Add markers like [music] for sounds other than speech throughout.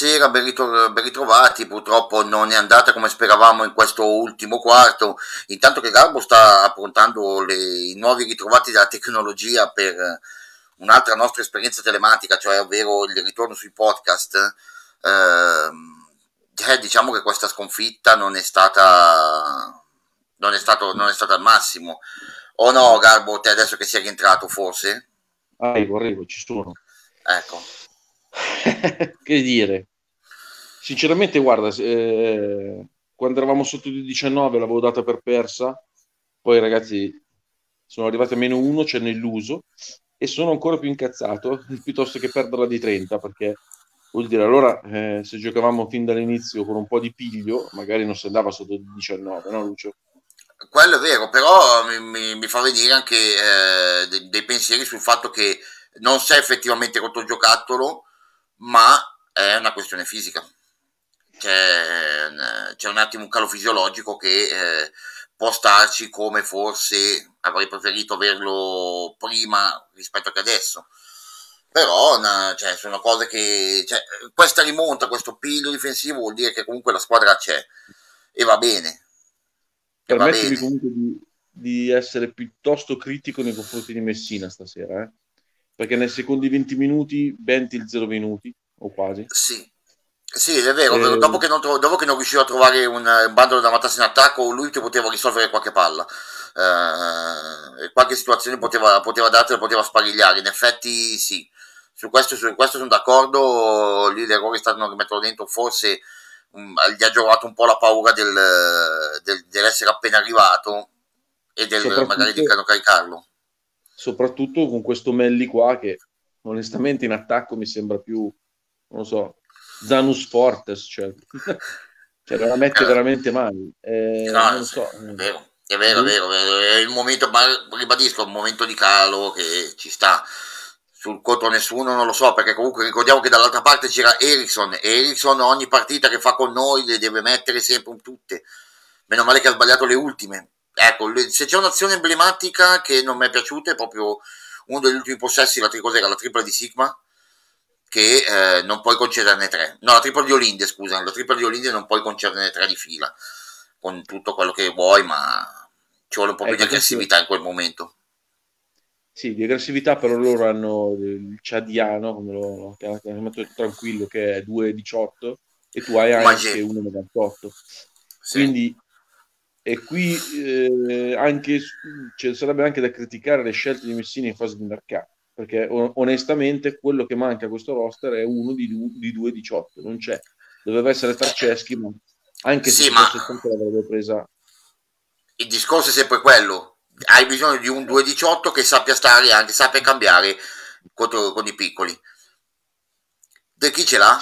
Buonasera, ben, ritro- ben, ritrovati. Purtroppo non è andata come speravamo in questo ultimo quarto. Intanto che Garbo sta approntando le, i nuovi ritrovati della tecnologia per un'altra nostra esperienza telematica, cioè ovvero il ritorno sui podcast. Eh, eh, diciamo che questa sconfitta non è stata non è stato, non è stato al massimo. O no, Garbo, te adesso che sei rientrato forse? Arrivo, arrivo, ci sono. Ecco. [laughs] che dire? Sinceramente, guarda, eh, quando eravamo sotto di 19 l'avevo data per persa, poi ragazzi sono arrivati a meno 1, ci hanno illuso e sono ancora più incazzato [laughs] piuttosto che perderla di 30 perché vuol dire allora eh, se giocavamo fin dall'inizio con un po' di piglio magari non si andava sotto di 19, no Lucio? Quello è vero, però mi, mi, mi fa venire anche eh, dei, dei, pensieri sul fatto che non sei effettivamente rotto il giocattolo, ma è una questione fisica. C'è, c'è un attimo un calo fisiologico che eh, può starci come forse avrei preferito averlo prima rispetto che adesso. Però una, cioè, sono cose che... Cioè, questa rimonta, questo piglio difensivo vuol dire che comunque la squadra c'è e va bene Permettimi comunque di, di, essere piuttosto critico nei confronti di Messina stasera, eh? perché nei secondi 20 minuti Benti il 0 minuti, o quasi. Sì, sì, è vero, eh, dopo, che non, dopo, che non, riuscivo a trovare un, un bandolo da matarsi in attacco, lui ti poteva risolvere qualche palla. Eh, qualche situazione poteva, poteva dartela, poteva sparigliare. In effetti, sì, su questo, su questo sono d'accordo. Lì l'errore è stato non rimetterlo dentro, forse um, gli ha giocato un po' la paura del, del, dell'essere appena arrivato e del magari di non caricarlo. Soprattutto con questo Melli qua che onestamente in attacco mi sembra più, non so, Zanus Fortes, cioè, cioè la mette veramente male. Eh, no, non so. È vero. È vero, è vero, è il momento, ribadisco, un momento di calo che ci sta sul contro nessuno non lo so perché comunque ricordiamo che dall'altra parte c'era Ericsson e Ericsson ogni partita che fa con noi le deve mettere sempre tutte meno male che ha sbagliato le ultime ecco se c'è un'azione emblematica che non mi è piaciuta è proprio uno degli ultimi possessi la, cos'era, la tripla di Sigma che eh, non puoi concederne tre no la tripla di Olinde scusa la tripla di Olinde non puoi concederne tre di fila con tutto quello che vuoi ma ci vuole un po' più di aggressività in quel momento sì, di aggressività, però loro hanno il Ciadiano, come lo chiamato tranquillo, che è 2,18 e tu hai anche 1,98. Sì. Quindi, e qui eh, anche, cioè, sarebbe anche da criticare le scelte di Messini in fase di mercato, perché onestamente quello che manca a questo roster è uno di, di 2,18, non c'è. Doveva essere Tarceschi, ma anche sì, se ma... l'avrebbe presa. Il discorso è sempre quello hai bisogno di un 218 che sappia stare anche, sappia cambiare contro, con i piccoli. De chi ce l'ha?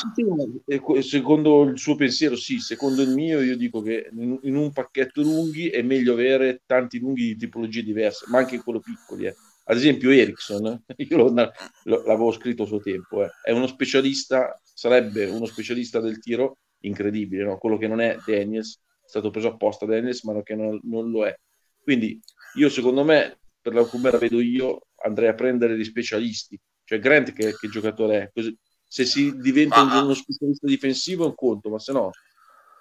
Secondo il suo pensiero, sì. Secondo il mio, io dico che in un pacchetto lunghi è meglio avere tanti lunghi di tipologie diverse, ma anche quello piccoli. Eh. Ad esempio, Ericsson, [laughs] io lo, lo, l'avevo scritto a suo tempo, eh. è uno specialista, sarebbe uno specialista del tiro incredibile, no? quello che non è Daniels, è stato preso apposta Daniels, ma che non, non lo è. Quindi io secondo me, per la come la vedo io, andrei a prendere degli specialisti. Cioè Grant che, che giocatore è? Così, se si diventa ah. uno specialista difensivo è un conto, ma se no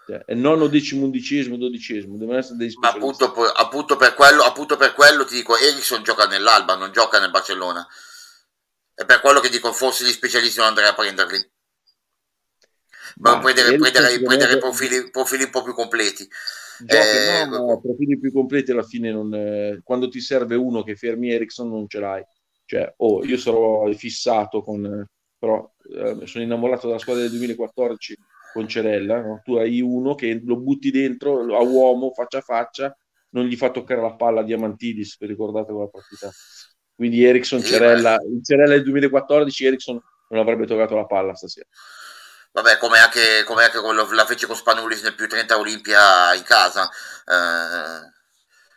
cioè, è nono, decimo, undicesimo, dodicesimo, devono essere dei. Ma appunto, appunto, per quello, appunto per quello ti dico, Ericsson gioca nell'Alba, non gioca nel Barcellona. È per quello che dico, forse gli specialisti non andrei a prenderli. Ma prendere, prendere, prendere profili, profili un po' più completi. Giochi, eh, no, profili più completi alla fine non, eh, quando ti serve uno che fermi Ericsson non ce l'hai. Cioè, oh, io sarò fissato con... però eh, sono innamorato della squadra del 2014 con Cerella, no? tu hai uno che lo butti dentro a uomo, faccia a faccia, non gli fa toccare la palla a Diamantidis, vi ricordate quella partita? Quindi Ericsson, Cerella, in Cerella del 2014 Ericsson non avrebbe toccato la palla stasera. Vabbè, come anche, come anche quello, la fece con Spanulis nel più 30 Olimpia in casa.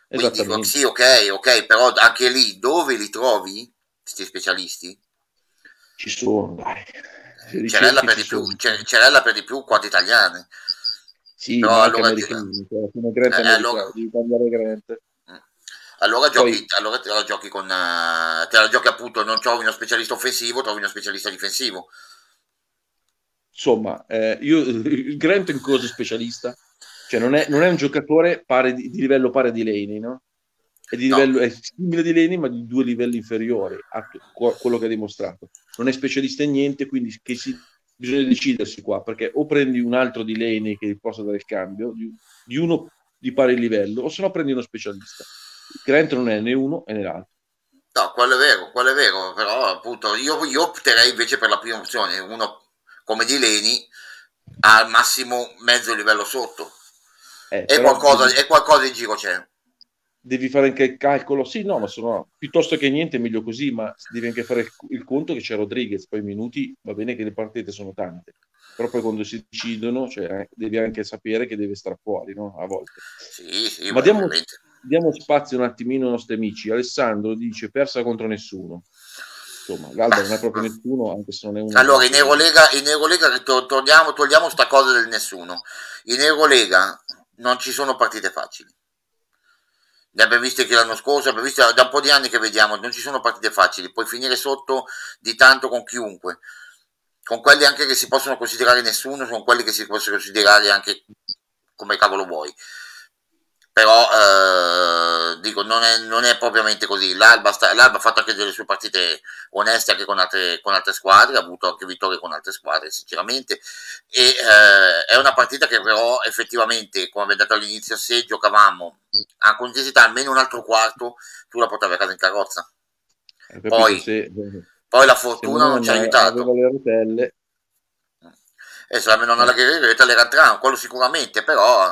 Eh, quindi sì, ok, ok, però anche lì dove li trovi questi specialisti? Ci sono, dai. Cerella per, di più, Cerella per di più quante italiane. Sì, però ma allora, americani, cioè, come Grant eh, allora, devi cambiare Grant. Mm. Allora giochi, Poi, allora te la giochi con uh, te la giochi appunto, non trovi uno specialista offensivo, trovi uno specialista difensivo insomma, eh, io, il [laughs] Grant è un cosa specialista, cioè non è, non è un giocatore pari di, di, livello pari di Laney, no? È, di livello, no. è simile di Laney, ma di due livelli inferiori a quello che ha dimostrato. Non è specialista in niente, quindi si, bisogna decidersi qua, perché o prendi un altro di Laney che possa dare il cambio, di, di uno di pari livello, o se no prendi uno specialista. Grant non è né uno né l'altro. No, quello è vero, quello è vero, però appunto io, io opterei invece per la prima opzione, uno come di Leni al massimo mezzo livello sotto. Eh, e, qualcosa, e qualcosa in giro c'è. Devi fare anche il calcolo, sì, no, ma sono piuttosto che niente, meglio così, ma devi anche fare il, il conto che c'è Rodriguez, poi minuti, va bene che le partite sono tante, però poi quando si decidono, cioè, devi anche sapere che deve stare fuori, no? A volte. Sì, sì, ma diamo, diamo spazio un attimino ai nostri amici. Alessandro dice persa contro nessuno. Insomma, l'Alba non è proprio nessuno, anche se non è uno. Allora, in Eurolega, in Eurolega to- togliamo, togliamo sta cosa del nessuno. In Eurolega non ci sono partite facili. Ne abbiamo viste che l'anno scorso, abbiamo visto da un po' di anni che vediamo, non ci sono partite facili, puoi finire sotto di tanto con chiunque. Con quelli anche che si possono considerare nessuno, sono quelli che si possono considerare anche come cavolo vuoi però eh, dico non è, non è, propriamente così. l'Alba, sta, l'Alba, ha fatto anche delle sue partite oneste anche con altre, con altre, squadre ha avuto anche vittorie con altre squadre sinceramente. E eh, è una partita che però effettivamente come abbiamo detto all'inizio se giocavamo a intensità almeno un altro quarto tu la portavi a casa in carrozza. Poi, se, poi, la fortuna non, non ci ha aiutato. e se almeno non la rotelle era quello sicuramente però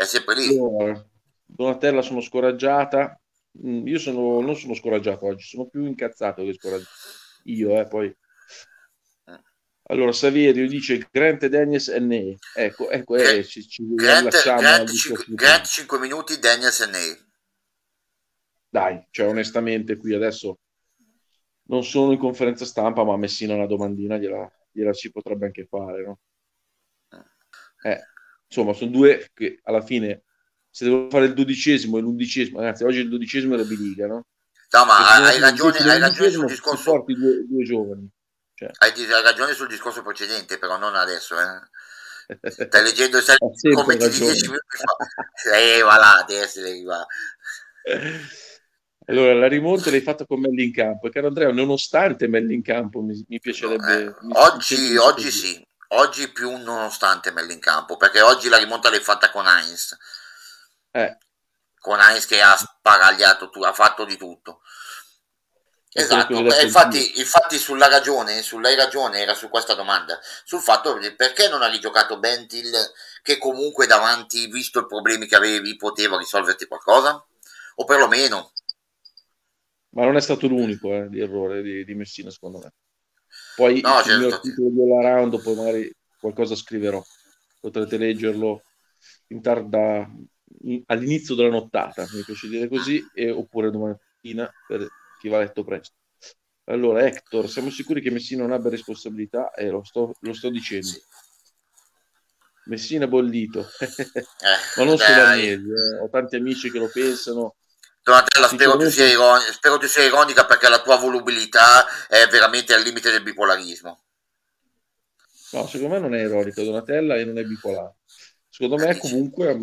è sempre lì. Io, Donatella sono scoraggiata. Mm, io sono, non sono scoraggiato oggi, sono più incazzato che scoraggiato. Io, eh, poi. Allora, Saverio dice Grant Daniels NE. Ecco, ecco, eh, ci, ci Grant, Grant, 5, Grant 5 minuti, Daniels NE. Dai, cioè onestamente qui adesso non sono in conferenza stampa, ma Messina una domandina gliela, gliela si potrebbe anche fare, no? Eh, insomma, sono due che alla fine, se devo fare il dodicesimo e l'undicesimo, ragazzi, oggi il dodicesimo è la biliga, no? No, ma hai, ragione, hai ragione sul discorso. Porti due, due giovani. Cioè. Hai, hai, ragione sul discorso precedente, però non adesso, eh. Stai leggendo stai commenti di 10 minuti fa. Eh, va là, adesso va. Allora, la rimonta l'hai fatta con Melli in campo. E caro Andrea, nonostante Melli in campo, mi, mi piacerebbe... No, eh, mi oggi, oggi sì, oggi più nonostante Melli in campo, perché oggi la rimonta l'hai fatta con Heinz. Eh. Con Heinz che ha sparagliato, ha fatto di tutto. Esatto, infatti, infatti sulla ragione, sulla ragione era su questa domanda, sul fatto perché non ha rigiocato Bentil che comunque davanti, visto i problemi che avevi, poteva risolverti qualcosa? O perlomeno... Ma non è stato l'unico eh, di errore di, di Messina, secondo me. Poi no, il certo. mio articolo di All Around, poi magari qualcosa scriverò. Potrete leggerlo in tarda, in, all'inizio della nottata, mi piace dire così, e, oppure domani mattina per chi va a letto presto. Allora, Hector, siamo sicuri che Messina non abbia responsabilità? Eh, lo sto, lo sto dicendo. Sì. Messina bollito, [laughs] eh, ma non solo a me, eh. ho tanti amici che lo pensano, Donatella, spero tu, sia ironica, spero tu sia ironica perché la tua volubilità è veramente al limite del bipolarismo. No, secondo me non è ironica Donatella e non è bipolare. Secondo me comunque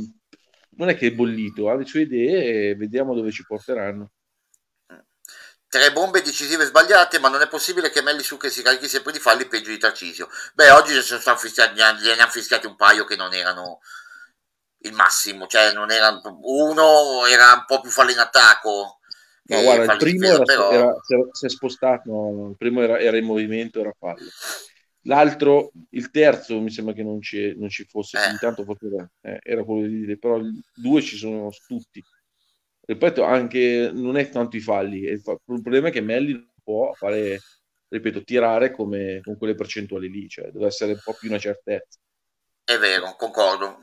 non è che è bollito, ha le sue idee e vediamo dove ci porteranno. Tre bombe decisive sbagliate, ma non è possibile che Melli su che si carichi sempre di falli peggio di Tarcisio. Beh, oggi ne hanno fischiati un paio che non erano il massimo, cioè non era uno era un po' più fallo in attacco. No, guarda, il primo era, però... era, si è spostato, no, il primo era, era, in movimento, era fallo. L'altro, il terzo, mi sembra che non ci, non ci fosse, eh. intanto poteva, eh, era quello di dire, però due ci sono tutti. Ripeto, anche non è tanto i falli, il problema è che Melli non può fare, ripeto, tirare come con quelle percentuali lì, cioè deve essere un po' più una certezza. È vero, concordo.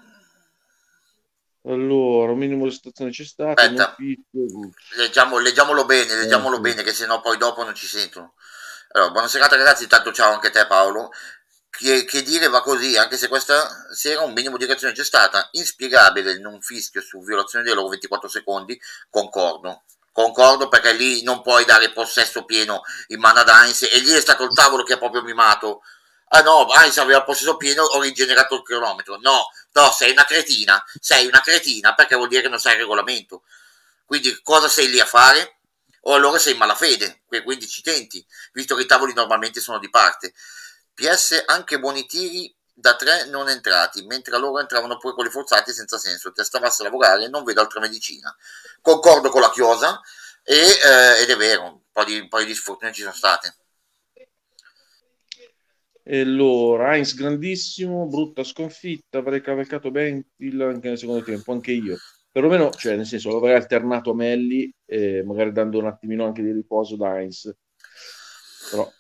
Allora, minimo di situazione c'è stata. Aspetta, leggiamo, leggiamolo bene, leggiamolo eh, bene, che sennò poi dopo non ci sentono. Allora, buona serata ragazzi, intanto ciao anche a te Paolo. Che, che, dire va così, anche se questa sera un minimo di reazione c'è stata, inspiegabile il non fischio su violazione dei loro 24 secondi, concordo. Concordo perché lì non puoi dare possesso pieno in mano ad Heinz e lì è stato il tavolo che ha proprio mimato ah no, Heinz aveva possesso pieno, ho rigenerato il cronometro. No, no, sei una cretina, sei una cretina perché vuol dire che non sai il regolamento. Quindi cosa sei lì a fare? O allora sei in malafede, quindi ci tenti, visto che i tavoli normalmente sono di parte. PS anche buoni tiri da tre non entrati, mentre loro entravano pure quelli forzati senza senso. Testa bassa a lavorare, non vedo altra medicina. Concordo con la chiosa e, eh, ed è vero, un po' di, un di sfortune ci sono state. E allora, Heinz grandissimo, brutta sconfitta, avrei cavalcato Bentil anche nel secondo tempo, anche io. Perlomeno, cioè, nel senso, l'avrei alternato a Melli, eh, magari dando un attimino anche di riposo da Heinz. Però...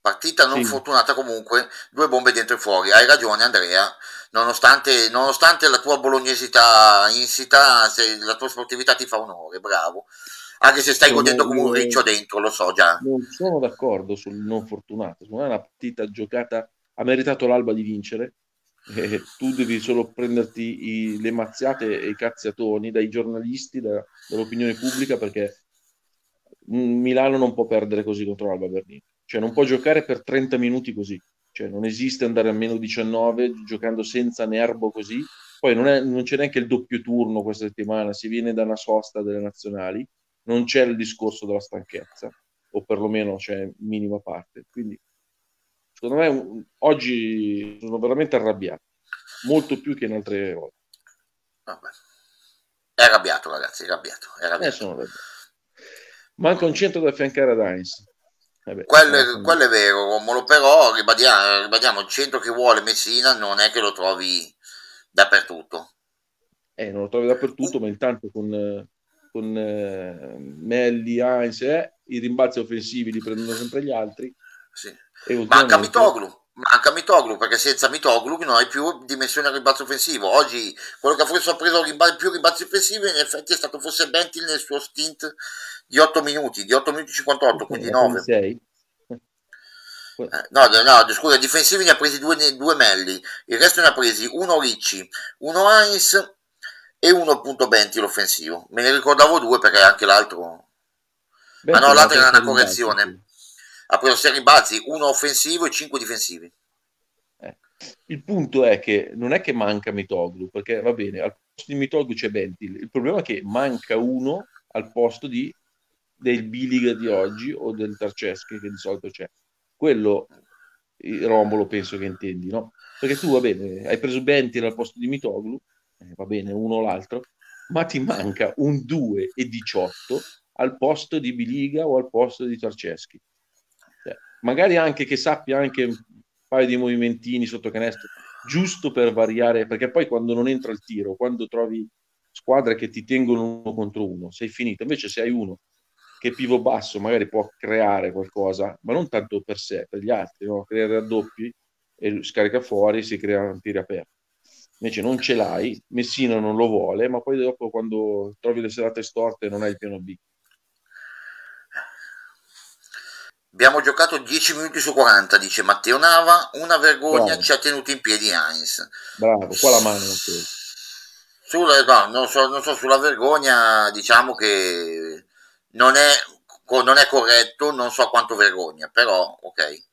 Partita non sì. fortunata comunque, due bombe dentro e fuori. Hai ragione Andrea, nonostante, nonostante la tua bolognesità insita, se la tua sportività ti fa onore, bravo anche se stai godendo come un riccio dentro, lo so già. Non sono d'accordo sul non fortunato, secondo me è una partita giocata, ha meritato l'Alba di vincere, eh, tu devi solo prenderti i, le mazziate e i cazziatoni dai giornalisti, da, dall'opinione pubblica, perché Milano non può perdere così contro l'Alba Berlino, cioè non può giocare per 30 minuti così, cioè non esiste andare a meno 19 giocando senza nervo così, poi non, è, non c'è neanche il doppio turno questa settimana, si viene da una sosta delle nazionali, non c'è il discorso della stanchezza, o perlomeno c'è minima parte. Quindi, secondo me, oggi sono veramente arrabbiato, molto più che in altre volte. Vabbè. È arrabbiato, ragazzi, è arrabbiato. È arrabbiato. Eh, arrabbiato. Manca un centro da affiancare ad Heinz. Vabbè, quello, è, quello, è vero, Romolo, però ribadiamo, ribadiamo, il centro che vuole Messina non è che lo trovi dappertutto. Eh, non lo trovi dappertutto, uh. ma intanto con con eh, Melli, Heinz, eh, i rimbalzi offensivi li prendono sempre gli altri. Sì. Manca Mitoglu, manca Mitoglu perché senza Mitoglu non hai più dimensione al rimbalzo offensivo. Oggi quello che forse ha preso rimbalzi, più rimbalzi offensivi in effetti è stato forse Bentil nel suo stint di 8 minuti, di 8 minuti 58, quindi 9. 6. Eh, no, no, scusa, difensivi ne ha presi due, due Melli, il resto ne ha presi uno Ricci, uno Heinz e uno appunto Benti l'offensivo. Me ne ricordavo due perché anche l'altro... Ma no, l'altro era una correzione. Ha preso 6 rimbalzi, uno offensivo e 5 difensivi. Eh. Il punto è che non è che manca Mitoglu, perché va bene, al posto di Mitoglu c'è Benti. Il problema è che manca uno al posto di, del Biliga di oggi o del Tarceschi che di solito c'è. Quello Romolo penso che intendi, no? Perché tu va bene, hai preso Benti al posto di Mitoglu, eh, va bene, uno o l'altro, ma ti manca un 2 e 18 al posto di Biliga o al posto di Tarceschi. Cioè, magari anche che sappia anche un paio di movimentini sotto canestro, giusto per variare, perché poi quando non entra il tiro, quando trovi squadre che ti tengono uno contro uno, sei finito. Invece se hai uno che pivo basso magari può creare qualcosa, ma non tanto per sé, per gli altri, no? creare raddoppi e scarica fuori, si crea un tiro aperto invece non ce l'hai, Messina non lo vuole, ma poi dopo quando trovi le serate storte non hai il piano B. Abbiamo giocato 10 minuti su 40, dice Matteo Nava, una vergogna Bravo. ci ha tenuto in piedi Heinz. Bravo, qua la mano. Sulla, no, non, so, non so, sulla vergogna diciamo che non è, non è corretto, non so quanto vergogna, però ok.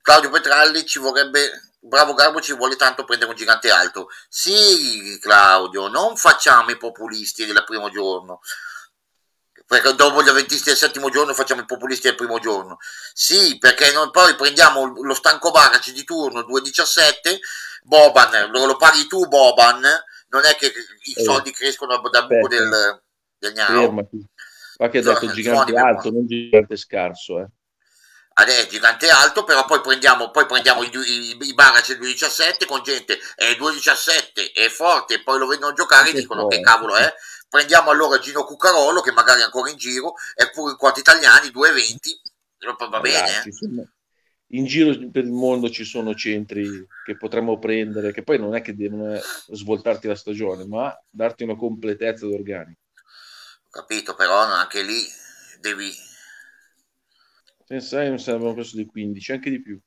Claudio Petralli ci vorrebbe bravo Garbo ci vuole tanto prendere un gigante alto. Sì, Claudio, non facciamo i populisti del primo giorno. Perché dopo gli avventisti del settimo giorno facciamo i populisti del primo giorno. Sì, perché noi poi prendiamo lo stanco Barac di turno 2,17, Boban, lo, lo paghi tu Boban, non è che i eh, soldi crescono dal buco del, del. Fermati. Ma che ha detto gigante alto, non gigante scarso, eh è gigante alto, però poi prendiamo, poi prendiamo i, i, i Barac 2.17 con gente è 2.17, è forte, e poi lo vedono giocare e dicono che cavolo è. Prendiamo allora Gino Cuccarolo, che magari è ancora in giro, eppure in quanti italiani, 2.20, va bene. Eh. In giro per il mondo ci sono centri che potremmo prendere, che poi non è che devono svoltarti la stagione, ma darti una completezza d'organico. Capito, però anche lì devi Pensai non abbiamo preso di 15, anche di più.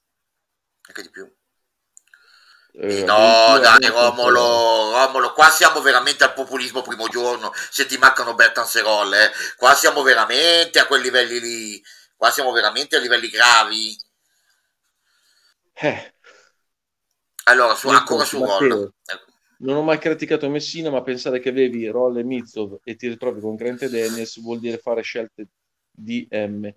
Anche di più. Eh, no, dai, Romolo, Romolo, qua siamo veramente al populismo primo giorno. Se ti mancano Bertan Serol, eh. qua siamo veramente a quei livelli lì. Qua siamo veramente a livelli gravi. Eh. Allora, su, ancora su Roll. Non ho mai criticato Messina, ma pensare che avevi Roll e Mizov e ti ritrovi con Grant e Daniels vuol dire fare scelte di M.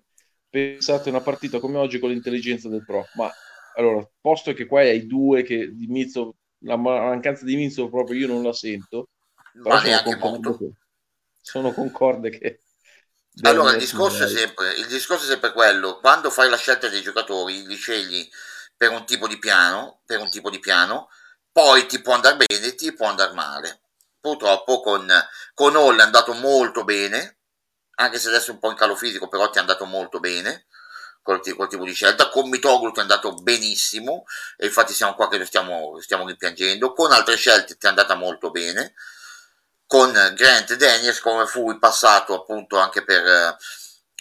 Pensate una partita come oggi con l'intelligenza del pro, ma allora, posto che qua hai due che di Mizov, la mancanza di Mizov proprio io non la sento, ma neanche molto. Che, sono concorde che [laughs] allora, il discorso, sempre, il discorso, è sempre, quello, quando fai la scelta dei giocatori, li scegli per un tipo di piano, per un tipo di piano, poi ti può andare bene, ti può andare male. Purtroppo con, con Hall è andato molto bene, anche se adesso è un po' in calo fisico, però ti è andato molto bene col, col tipo di scelta. Con Mitoglu ti è andato benissimo, e infatti siamo qua che lo stiamo, lo stiamo rimpiangendo. Con altre scelte ti è andata molto bene con Grant Daniels come fu in passato appunto anche per,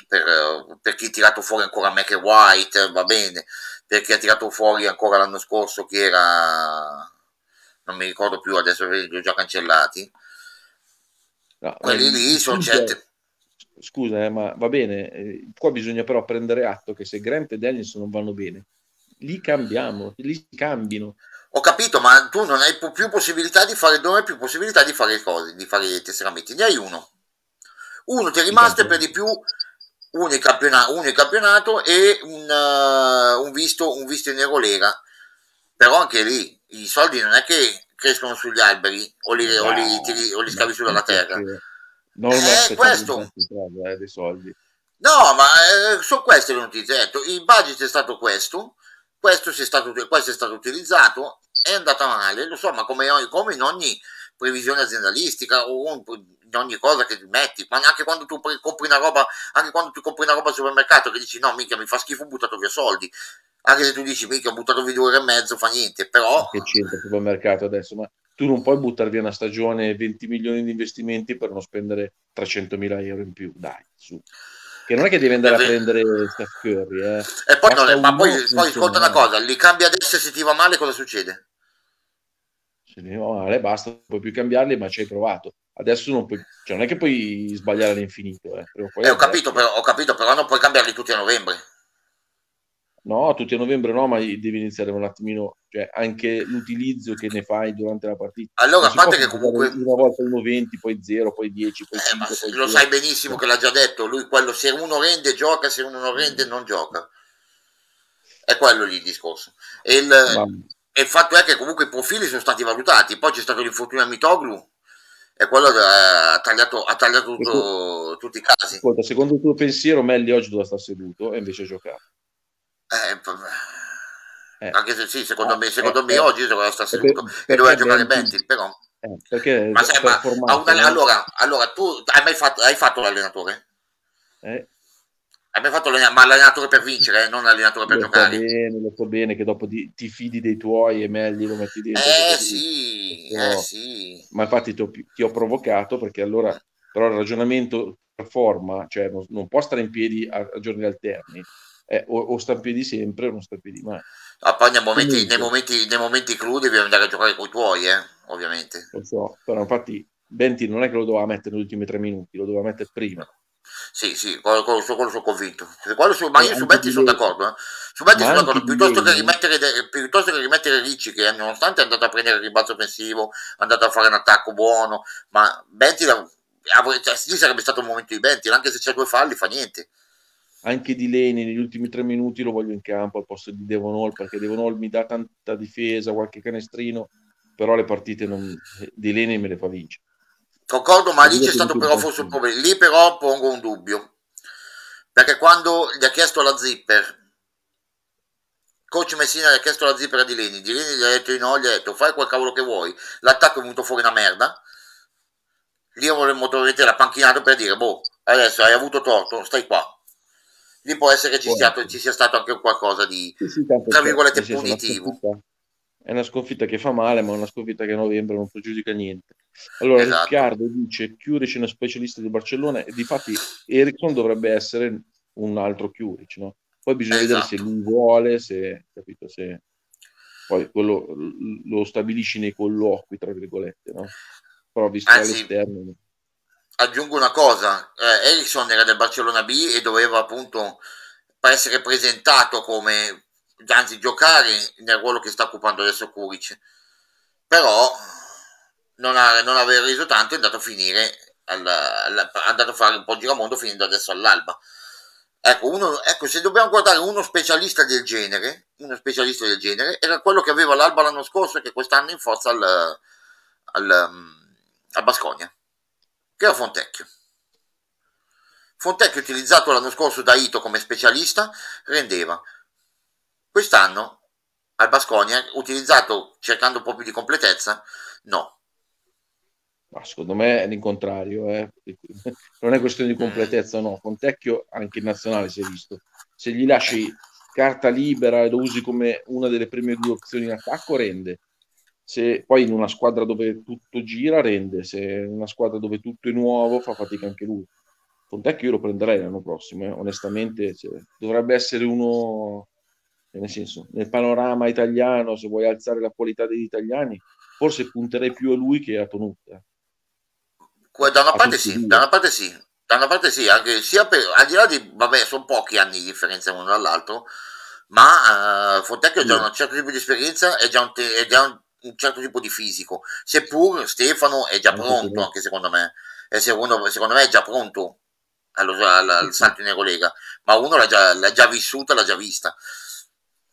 per, per chi ha tirato fuori ancora Mac White, va bene, per chi ha tirato fuori ancora l'anno scorso che era, non mi ricordo più adesso li ho già cancellati, no, quelli eh, lì sono certe... Scusa, eh, ma va bene, eh, qua bisogna però prendere atto che se Grant e Daniels non vanno bene, li cambiamo, li cambino ho capito, ma tu non hai più possibilità di fare, non hai più possibilità di fare cose, di fare i tesseramenti, ne hai uno. Uno ti è rimasto e per di più uno in campionato, uno in campionato e un, uh, un, visto, un visto in Eurolega. Però anche lì i soldi non è che crescono sugli alberi o li, no, o li, tiri, o li scavi sulla terra. Non è questo. Eh, dei soldi. No, ma eh, sono queste le notizie. Il budget è stato questo questo, è stato, questo è stato utilizzato, è andata male, lo so, ma come, come in ogni previsione aziendalistica o in ogni cosa che ti metti, ma anche quando tu compri una roba, anche quando tu compri una roba al supermercato che dici no, mica mi fa schifo, ho buttato via soldi. Anche se tu dici mica ho buttato via due ore e mezzo, fa niente, però... Che c'entra il supermercato adesso? Ma tu non puoi buttare via una stagione 20 milioni di investimenti per non spendere 300 mila euro in più, dai, su che non è che devi andare a prendere Steph Curry eh. e poi, non è, ma poi, poi ascolta una cosa li cambia adesso e se ti va male cosa succede? se ti va male basta non puoi più cambiarli ma ci hai provato adesso non puoi cioè non è che puoi sbagliare all'infinito eh. Eh, ho, capito, però, ho capito però non puoi cambiarli tutti a novembre No, tutti a novembre no, ma devi iniziare un attimino, cioè anche l'utilizzo che ne fai durante la partita. Allora, a parte che comunque... Una volta 1,20, poi 0, poi 10, poi 5, eh, poi lo 0. sai benissimo che l'ha già detto, lui quello se uno rende gioca, se uno non rende non gioca. È quello lì il discorso. E il, e il fatto è che comunque i profili sono stati valutati, poi c'è stato l'infortunio a Mitoglu, e quello ha tagliato, ha tagliato tutto, tutti i casi. Ascolta, secondo il tuo pensiero, Melli oggi doveva stare seduto e invece ha giocato. Eh, eh. Anche se sì, secondo ah, me, secondo eh, me oggi doveva stare seduto e doveva giocare Bentil, però. perché ma, sai, ma una, allora, allora, tu hai mai fatto, hai fatto l'allenatore? Eh. Hai mai fatto l'allenatore, ma l'allenatore per vincere, non l'allenatore per lo giocare? So bene, lo so bene che dopo ti, ti fidi dei tuoi e meglio lo metti dentro. Eh sì, eh sì. Ma infatti ti ho, ti ho, provocato perché allora, però il ragionamento per forma, cioè non, non può stare in piedi a, a giorni alterni eh, o, o sta in piedi sempre o non sta in piedi mai. Ah, poi nei momenti, nei, momenti, nei momenti clou devi andare a giocare con i tuoi, eh, ovviamente. Lo so, però infatti Benti non è che lo doveva mettere negli ultimi tre minuti, lo doveva mettere prima. Sì, sì, quello, quello, quello sono convinto. Su, ma io su Betti sono d'accordo. Eh. Su Betti sono d'accordo. Piuttosto che, rimettere, piuttosto che rimettere Ricci, che nonostante è andato a prendere il rimbalzo offensivo, è andato a fare un attacco buono, ma Betti cioè, lì sarebbe stato un momento di Betti, anche se c'è due falli, fa niente anche di Leni negli ultimi tre minuti lo voglio in campo al posto di Devon Hall perché Devon Hall mi dà tanta difesa, qualche canestrino, però le partite non, di Leni me le fa vincere. Concordo, ma lì c'è stato però forse un problema. Lì però pongo un dubbio, perché quando gli ha chiesto la zipper, coach Messina gli ha chiesto la zipper di Leni, di Leni gli ha detto di no, gli ha detto fai quel cavolo che vuoi, l'attacco è venuto fuori una merda, lì avremmo trovato la panchinato per dire, boh, adesso hai avuto torto, stai qua, lì può essere che ci, sia, ci sia stato anche qualcosa di, sì, sì, tra virgolette, punitivo. È una sconfitta che fa male, ma è una sconfitta che a novembre non pregiudica niente. Allora, esatto. Riccardo dice: Chiuric è uno specialista di Barcellona, e difatti Ericsson dovrebbe essere un altro Chiuric, no? Poi bisogna esatto. vedere se esatto. lui vuole, se, capito, se poi quello lo stabilisci nei colloqui, tra virgolette, no? Però visto Anzi, all'esterno aggiungo una cosa, eh, Ericsson era del Barcellona B e doveva appunto essere presentato come anzi giocare nel ruolo che sta occupando adesso Kuric, però non, ha, non aveva reso tanto è andato a finire, al, al, è andato a fare un po' di giramondo finendo adesso all'alba. Ecco, uno, ecco, se dobbiamo guardare uno specialista del genere, uno specialista del genere, era quello che aveva l'Alba l'anno scorso e che quest'anno in forza al, al, al Basconia, che era Fontecchio. Fontecchio utilizzato l'anno scorso da Ito come specialista rendeva. Quest'anno al Basconia, utilizzato cercando un po' più di completezza, no. Ma secondo me è l'incontrario, eh. [laughs] non è questione di completezza, no. Fontecchio anche in nazionale si è visto. Se gli lasci carta libera e lo usi come una delle prime due opzioni in attacco, rende. Se poi in una squadra dove tutto gira, rende. Se in una squadra dove tutto è nuovo, fa fatica anche lui. Fontecchio io lo prenderei l'anno prossimo, eh. onestamente. Cioè, dovrebbe essere uno, nel senso, nel panorama italiano, se vuoi alzare la qualità degli italiani, forse punterei più a lui che a Tonuta. Da una parte sì, da una parte sì, da una parte sì, anche sia per, al di là di, vabbè, sono pochi anni di differenza uno dall'altro, ma uh, Fontecchio ha già un certo tipo di esperienza e già un, te, è già un, un, certo tipo di fisico, seppur Stefano è già pronto, anche secondo me, secondo, secondo me è già pronto allo, al, al salto in Eurolega, ma uno l'ha già, l'ha già vissuta, l'ha già vista.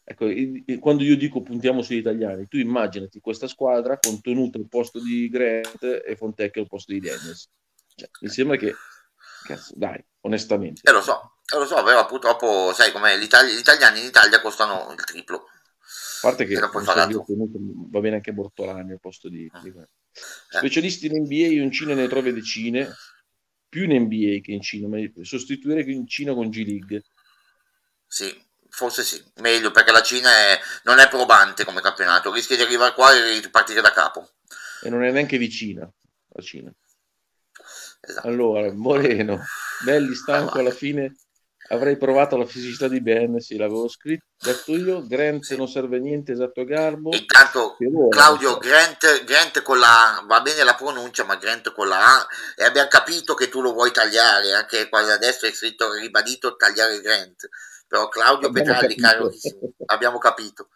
Ecco, quando io dico puntiamo sugli italiani, tu immaginati questa squadra contenuta al posto di Grant e Fontecchio al posto di Dennis. Cioè, mi sembra che, cazzo, dai, onestamente. Eh, lo so, eh, lo so, però purtroppo, sai com'è, gli italiani in Italia costano il triplo. A parte che va bene anche Bortolani al posto di... Di... Eh. Specialisti in NBA, io in Cina ne trovo decine, più in NBA che in Cina, ma sostituire in Cina con G-League. Sì, Forse sì, meglio perché la Cina è, non è probante come campionato, rischia di arrivare qua e ripartire da capo. E non è neanche vicina la Cina. Esatto. Allora, Moreno, belli stanco alla fine. Avrei provato la fisicità di Ben, sì, l'avevo scritto io. Grant non serve niente, esatto Garbo. Intanto, Claudio, Grant, Grant, con la A, va bene la pronuncia, ma Grant con la A, e abbiamo capito che tu lo vuoi tagliare, anche qua adesso è scritto ribadito tagliare Grant però Claudio abbiamo Petralli, caro, abbiamo capito.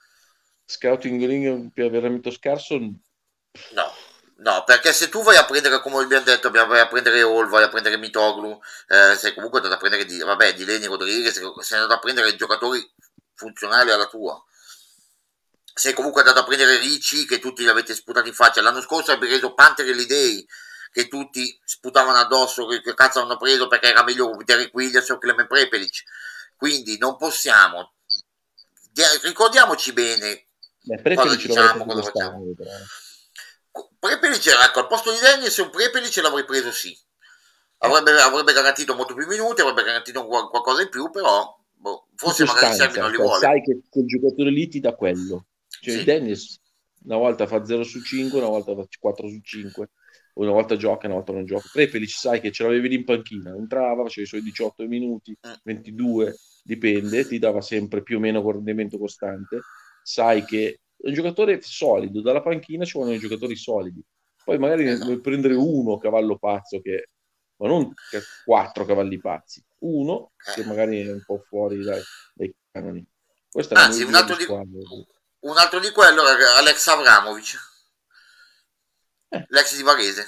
Scouting ring per veramente scarso? No, no, perché se tu vai a prendere, come abbiamo detto, vai a prendere Hall, vai a prendere Mitoglu, eh, sei comunque andato a prendere, di, vabbè, di Leni Rodriguez, sei andato a prendere giocatori funzionali alla tua. Sei comunque andato a prendere Ricci, che tutti li avete sputato in faccia. L'anno scorso hai preso Panther e Lidei, che tutti sputavano addosso, che, che cazzo hanno preso perché era meglio Derek Williams o Clement Prepelic quindi non possiamo, ricordiamoci bene Beh, cosa diciamo, cosa facciamo. Prepelic, ecco, al posto di Dennis un Prepelic l'avrei preso sì. Avrebbe, avrebbe, garantito molto più minuti, avrebbe garantito qualcosa in più, però boh, forse magari Servi non li cioè, vuole. Sai che quel giocatore lì ti dà quello. Cioè sì. Dennis una volta fa 0 su 5, una volta fa 4 su 5 una volta gioca, una volta non gioca. Prefelic sai che ce l'avevi lì in panchina, entrava, faceva i suoi 18 minuti, 22, mm. dipende, ti dava sempre più o meno rendimento costante. Sai che è un giocatore solido, dalla panchina ci vogliono i giocatori solidi. Poi magari ne vuoi prendere uno cavallo pazzo, che, ma non quattro cavalli pazzi, uno che magari è un po' fuori dai, dai canoni. Questo Anzi, un altro, di, un altro di quello è Alex Avramovic eh. l'ex di Varese.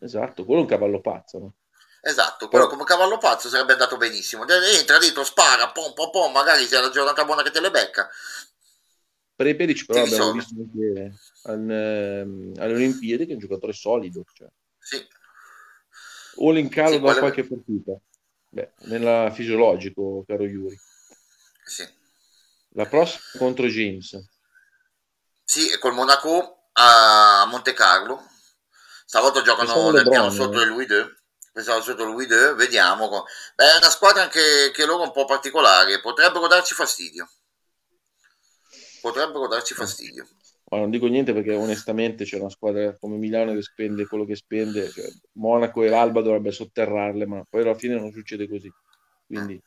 Esatto, quello è un cavallo pazzo, no? Esatto, quello Però... come cavallo pazzo sarebbe andato benissimo. Entra dentro, spara, pom pom pom, magari sia la giornata buona che te le becca. Per i Peric però abbiamo visto anche al, ehm, alle Olimpiadi che è un giocatore solido. Cioè. Sì. O in calo sì, da qualche partita. Beh, nella fisiologico, caro Yuri. Sì. La prossima contro James. Sì, e col Monaco a Monte Carlo. Stavolta giocano nel piano sotto il Louis II. Pensavo sotto Louis II, vediamo. Beh, è una squadra anche che loro un po' particolare, potrebbero darci fastidio. Potrebbero darci fastidio. Ma non dico niente perché onestamente c'è una squadra come Milano che spende quello che spende, cioè, Monaco e l'Alba dovrebbe sotterrarle, ma poi alla fine non succede così. Quindi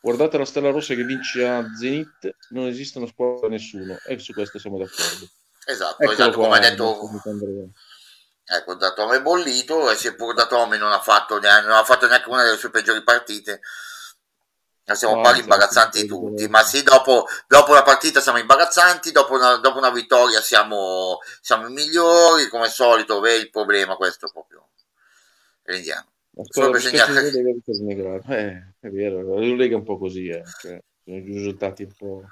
guardate la Stella Rossa che vince a Zenit, non esistono squadre da nessuno e su questo siamo d'accordo. Esatto, Eccolo esatto, come ha detto... Ecco, Datome è bollito e seppur Datome non ha fatto neanche, non ha fatto neanche una delle sue peggiori partite, siamo no, pari imbarazzanti tutti, ma sì, dopo, dopo, la partita siamo imbarazzanti, dopo una, dopo una vittoria siamo, siamo, i migliori, come al solito, è il problema questo proprio. Rendiamo. Solo per segnare. Eh, è vero, la Lega è un po' così, eh, cioè, sono risultati un po'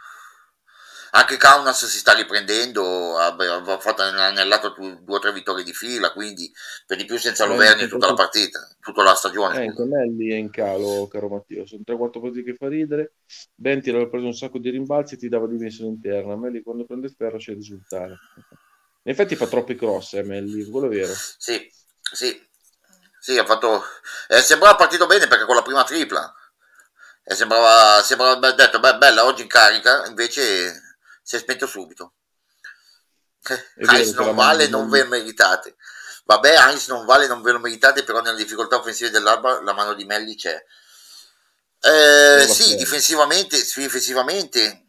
anche Kaunas si sta riprendendo, ha, fatto annellato due o tre vittorie di fila, quindi per di più senza eh, Loverni tutta la partita, tutta la stagione. Eh, Antonelli è in calo, caro Matteo, sono 3-4 partite che fa ridere, Benti aveva preso un sacco di rimbalzi e ti dava dimensione interna, a Melli quando prende il ferro c'è il risultato. In effetti fa troppi cross, eh, Melli, quello è vero. Sì, sì, sì, ha fatto... Eh, sembrava partito bene perché con la prima tripla. E sembrava, sembrava detto, beh, bella, oggi in carica, invece si è spento subito. Heinz non vale, non ve lo meritate. Vabbè, Heinz non vale, non ve lo meritate, però nelle difficoltà offensive dell'Alba la mano di Melli c'è. Eh, sì, difensivamente, sì, difensivamente,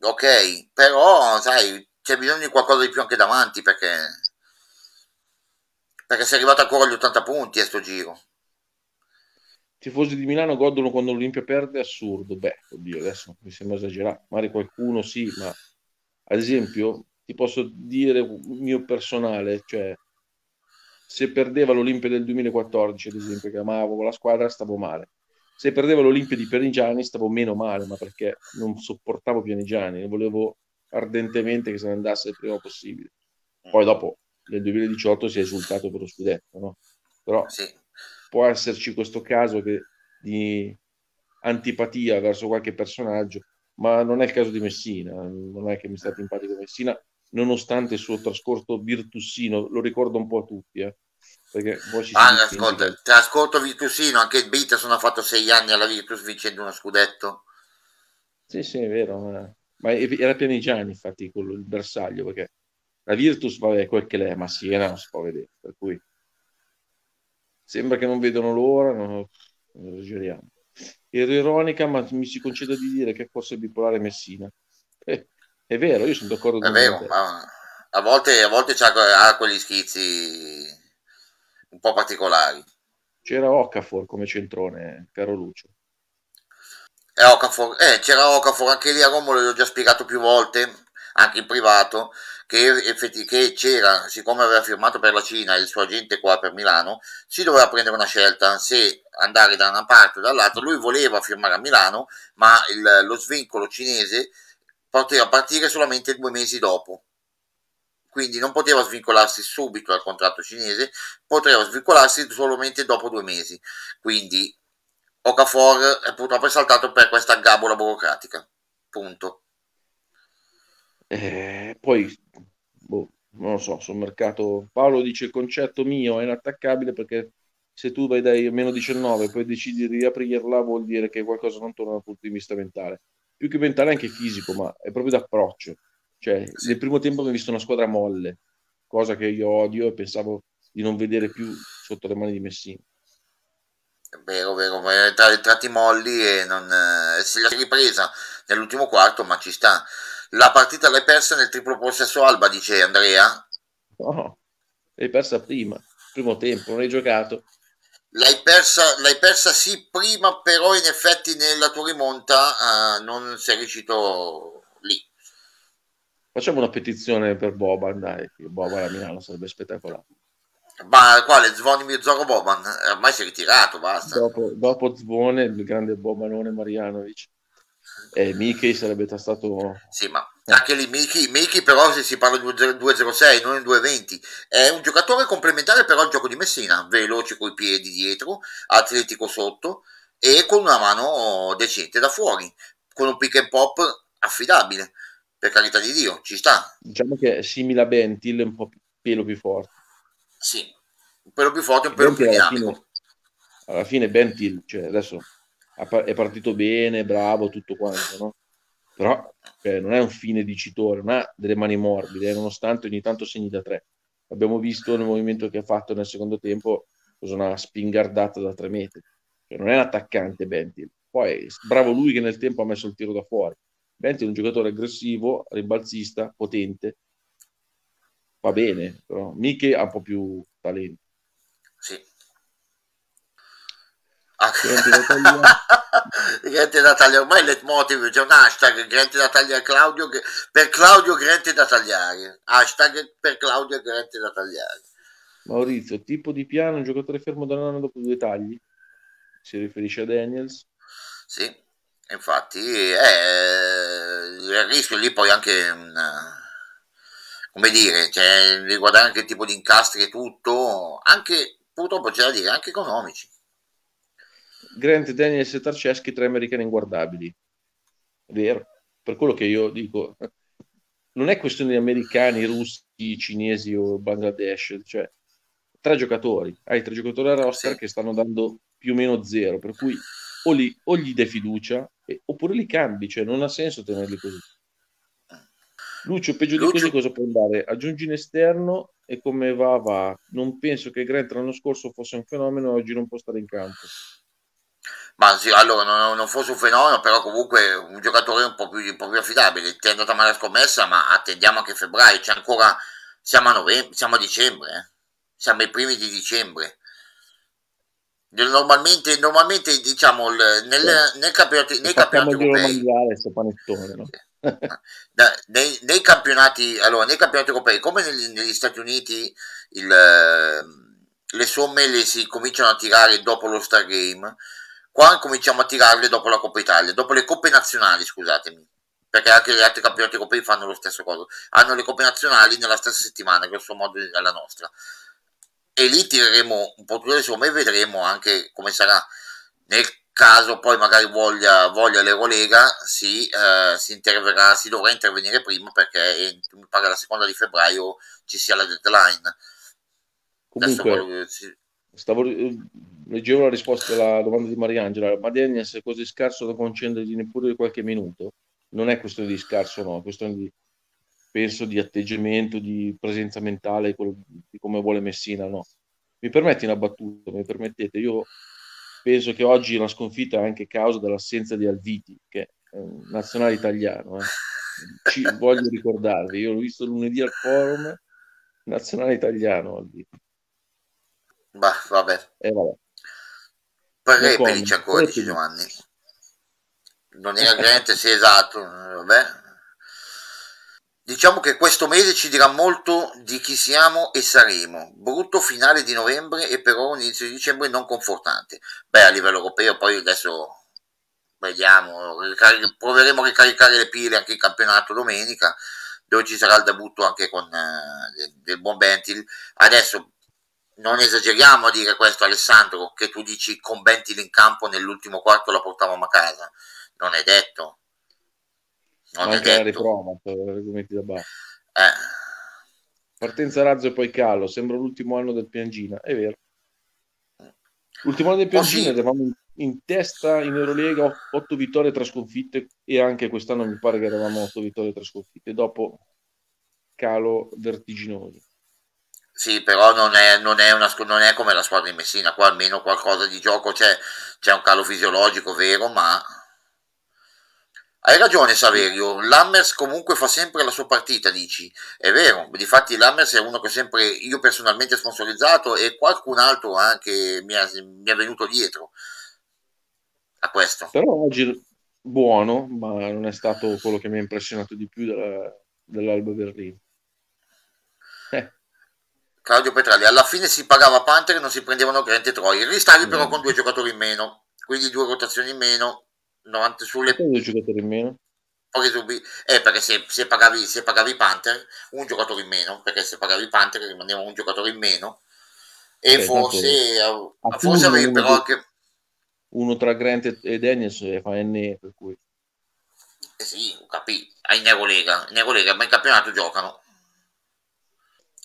ok, però sai, c'è bisogno di qualcosa di più anche davanti perché, perché sei arrivato ancora agli 80 punti a sto giro tifosi di Milano godono quando l'Olimpia perde, assurdo. Beh, oddio, adesso mi sembra esagerato. Magari qualcuno sì, ma ad esempio ti posso dire mio personale, cioè se perdeva l'Olimpia del 2014, ad esempio, che amavo la squadra, stavo male. Se perdeva l'Olimpia di Pianigiani stavo meno male, ma perché non sopportavo Pianigiani volevo ardentemente che se ne andasse il prima possibile. Poi dopo, nel 2018 si è esultato per lo scudetto, no? Però sì può esserci questo caso che, di antipatia verso qualche personaggio, ma non è il caso di Messina, non è che mi sta simpatico Messina, nonostante il suo trascorso virtussino, lo ricordo un po' a tutti, eh, perché poi ci ah, ascolta, trascorso virtussino, anche il Beatles ha fatto sei anni alla Virtus vincendo uno scudetto. Sì, sì, è vero, ma, ma era Pianigiani infatti quello, il bersaglio, perché la Virtus, vabbè, quel che l'è, ma Siena non si può vedere, per cui sembra che non vedono l'ora, non, esageriamo. Ero ironica, ma mi si concede di dire che forse bipolare Messina. Eh, è vero, io sono d'accordo con È vero, ma a volte, a volte ha quegli schizzi un po' particolari. C'era Okafor come centrone, caro Lucio. Eh, Okafor, eh, c'era Okafor anche lì a Romolo, l'ho già spiegato più volte, anche in privato che, effetti, che c'era, siccome aveva firmato per la Cina il suo agente qua per Milano, si doveva prendere una scelta se andare da una parte o dall'altra. Lui voleva firmare a Milano, ma il, lo svincolo cinese poteva partire solamente due mesi dopo. Quindi non poteva svincolarsi subito dal contratto cinese, poteva svincolarsi solamente dopo due mesi. Quindi Okafor è purtroppo saltato per questa gabola burocratica. Punto. Eh, poi, boh, non lo so, sul mercato Paolo dice il concetto mio è inattaccabile perché se tu vai dai meno 19 e poi decidi di riaprirla vuol dire che qualcosa non torna dal punto di vista mentale. Più che mentale anche fisico, ma è proprio d'approccio. Cioè, nel primo tempo mi ho visto una squadra molle, cosa che io odio e pensavo di non vedere più sotto le mani di Messina. Vero, vero, tra, tratti molli e non, eh, si è ripresa nell'ultimo quarto, ma ci sta. La partita l'hai persa nel triplo possesso Alba, dice Andrea. No, l'hai persa prima, primo tempo, non hai giocato. L'hai persa, l'hai persa sì prima, però in effetti nella tua rimonta uh, non sei riuscito lì. Facciamo una petizione per Boban, dai, Boban a Milano sarebbe spettacolare. Ma quale? Zvonimir Zoro Boban? Ormai si è ritirato, basta. Dopo, dopo Zvone, il grande Bobanone Marianovic e Mickey sarebbe stato... Sì, ma anche lì Mickey, Mickey però se si parla di 2.06, non di 2.20, è un giocatore complementare però al gioco di Messina, veloce coi piedi dietro, atletico sotto e con una mano decente da fuori, con un pick and pop affidabile, per carità di Dio, ci sta. Diciamo che è simile a Bentil, un po' più, pelo più forte. Sì, un pelo più forte, un pelo Bentil più dinamico. Alla fine, alla fine Bentil, cioè adesso è partito bene, bravo, tutto quanto, no? Però cioè, non è un fine dicitore, non ha delle mani morbide, nonostante ogni tanto segni da tre. Abbiamo visto nel movimento che ha fatto nel secondo tempo cosa una spingardata da tre metri. Cioè, non è un attaccante Bentil. Poi bravo lui che nel tempo ha messo il tiro da fuori. Bentil è un giocatore aggressivo, ribalzista, potente. Va bene, però Miche ha un po' più talento. Grande da tagliare, [laughs] ormai il leitmotiv c'è un hashtag Grande da tagliare Claudio per Claudio Grande da tagliare. Hashtag per Claudio Grande da tagliare. Maurizio, tipo di piano, un giocatore fermo da un anno dopo due tagli? Si riferisce a Daniels? Sì, infatti eh, il rischio lì poi anche come dire, cioè, riguardare anche il tipo di incastri e tutto, anche purtroppo c'è da dire, anche economici. Grant, Daniels e Tarceschi, tre americani inguardabili. Vero, per quello che io dico, non è questione di americani, russi, cinesi o Bangladesh, cioè tre giocatori, hai tre giocatori a roster sì. che stanno dando più o meno zero, per cui o, li, o gli dai fiducia e, oppure li cambi, cioè non ha senso tenerli così. Lucio, peggio Lucio... di così cosa può andare? Aggiungi in esterno e come va va. Non penso che Grant l'anno scorso fosse un fenomeno, oggi non può stare in campo. Ma sì, allora non, non, fosse un fenomeno, però comunque un giocatore un po' più, un po più affidabile. Ti è andata male la scommessa, ma attendiamo anche febbraio. C'è ancora, siamo a novembre, siamo a dicembre, eh? siamo ai primi di dicembre. Normalmente, normalmente diciamo nel, nel campionato, nei campionati europei, panettone, no? nei, nei, campionati, allora, nei campionati europei, come negli, negli Stati Uniti, il, le somme le si cominciano a tirare dopo lo Star Game, qua cominciamo a tirarle dopo la Coppa Italia, dopo le coppe nazionali, scusatemi, perché anche gli altri campionati europei fanno lo stesso cosa, hanno le coppe nazionali nella stessa settimana, grosso modo della nostra. E lì tireremo un po' tutte le somme e vedremo anche come sarà. Nel caso poi magari voglia, voglia l'Eurolega si, eh, si, si dovrà intervenire prima perché mi pare la seconda di febbraio ci sia la deadline. Comunque si... stavo, leggevo la risposta alla domanda di Mariangela ma Daniels è così scarso da concedergli neppure qualche minuto non è questione di scarso no è questione di penso, di atteggiamento, di presenza mentale, di come vuole Messina, no. Mi permetti una battuta, mi permettete? Io penso che oggi la sconfitta è anche causa dell'assenza di Alviti, che è un nazionale italiano. Eh. Ci [laughs] voglio ricordarvi, io l'ho visto lunedì al forum, nazionale italiano Alviti. Bah, vabbè. Eh, vabbè. Parrei Pelici ancora, dice Giovanni. Non era grande, sì, esatto, vabbè Diciamo che questo mese ci dirà molto di chi siamo e saremo. Brutto finale di novembre e però un inizio di dicembre non confortante. Beh, a livello europeo poi adesso vediamo, proveremo a ricaricare le pile anche in campionato domenica, dove ci sarà il debutto anche con eh, del buon Bentil. Adesso non esageriamo a dire questo Alessandro, che tu dici con Bentil in campo nell'ultimo quarto la portavamo a casa. Non è detto non anche la riprova argomenti da. Eh. Partenza razzo e poi calo, sembra l'ultimo anno del Piangina, è vero. L'ultimo anno del Piangina oh, sì. eravamo in, in, testa in Eurolega, 8 vittorie 3 sconfitte e anche quest'anno mi pare che eravamo 8 vittorie 3 sconfitte, dopo calo vertiginoso. Sì, però non è, non, è una, non è, come la squadra di Messina, qua almeno qualcosa di gioco c'è, c'è un calo fisiologico vero, ma hai ragione Saverio, Lammers comunque fa sempre la sua partita, dici. È vero, difatti Lammers è uno che sempre io personalmente sponsorizzato e qualcun altro anche mi, è, mi è venuto dietro a questo. Però oggi buono, ma non è stato quello che mi ha impressionato di più della, dell'Alba Berlino. Claudio Petralli, alla fine si pagava Panther e non si prendevano Grant e Troy. Ristavi però con due giocatori in meno, quindi due rotazioni in meno 90 sulle due giocatori in meno. Eh, perché se, se, pagavi, se pagavi Panther un giocatore in meno perché se pagavi Panther rimaneva un giocatore in meno. E eh, forse, a, forse avevi però anche uno tra Grant e Daniels fa NE per cui. Eh sì, capì, in Eurolega in Eurolega ma in campionato giocano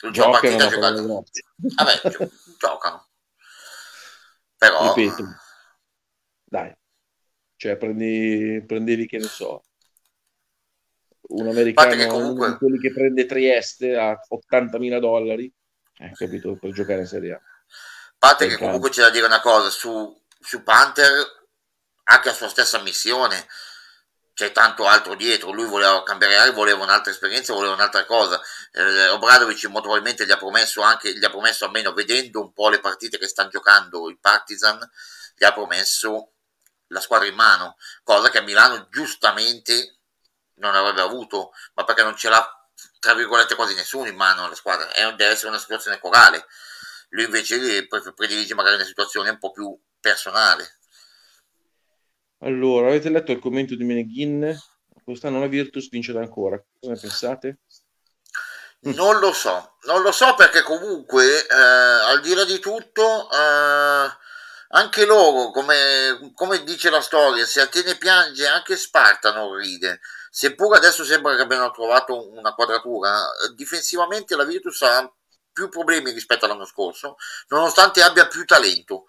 l'ultima partita giocano vabbè gio- giocano. Però ripeto. Dai. Cioè prendi, prendevi che ne so. Un americano comunque... uno di quelli che prende Trieste a 80.000 dollari. Eh, capito? Per giocare in Serie A. A parte che comunque c'è da dire una cosa su, su Panther anche a sua stessa missione c'è tanto altro dietro. Lui voleva cambiare aria, voleva un'altra esperienza, voleva un'altra cosa. Eh, Obradovic molto probabilmente gli ha promesso anche, gli ha promesso almeno vedendo un po' le partite che stanno giocando il Partizan, gli ha promesso la squadra in mano, cosa che a Milano giustamente non avrebbe avuto, ma perché non ce l'ha tra virgolette quasi nessuno in mano la squadra, è, deve essere una situazione corale. Lui invece predilige magari una situazione un po' più personale. Allora, avete letto il commento di Meneghin? Quest'anno la Virtus vincerà ancora. Cosa ne pensate? Non lo so, non lo so perché comunque eh, al di là di tutto eh, anche loro, come, come, dice la storia, se Atene piange anche Sparta non ride. Seppur adesso sembra che abbiano trovato una quadratura, difensivamente la Virtus ha più problemi rispetto all'anno scorso, nonostante abbia più talento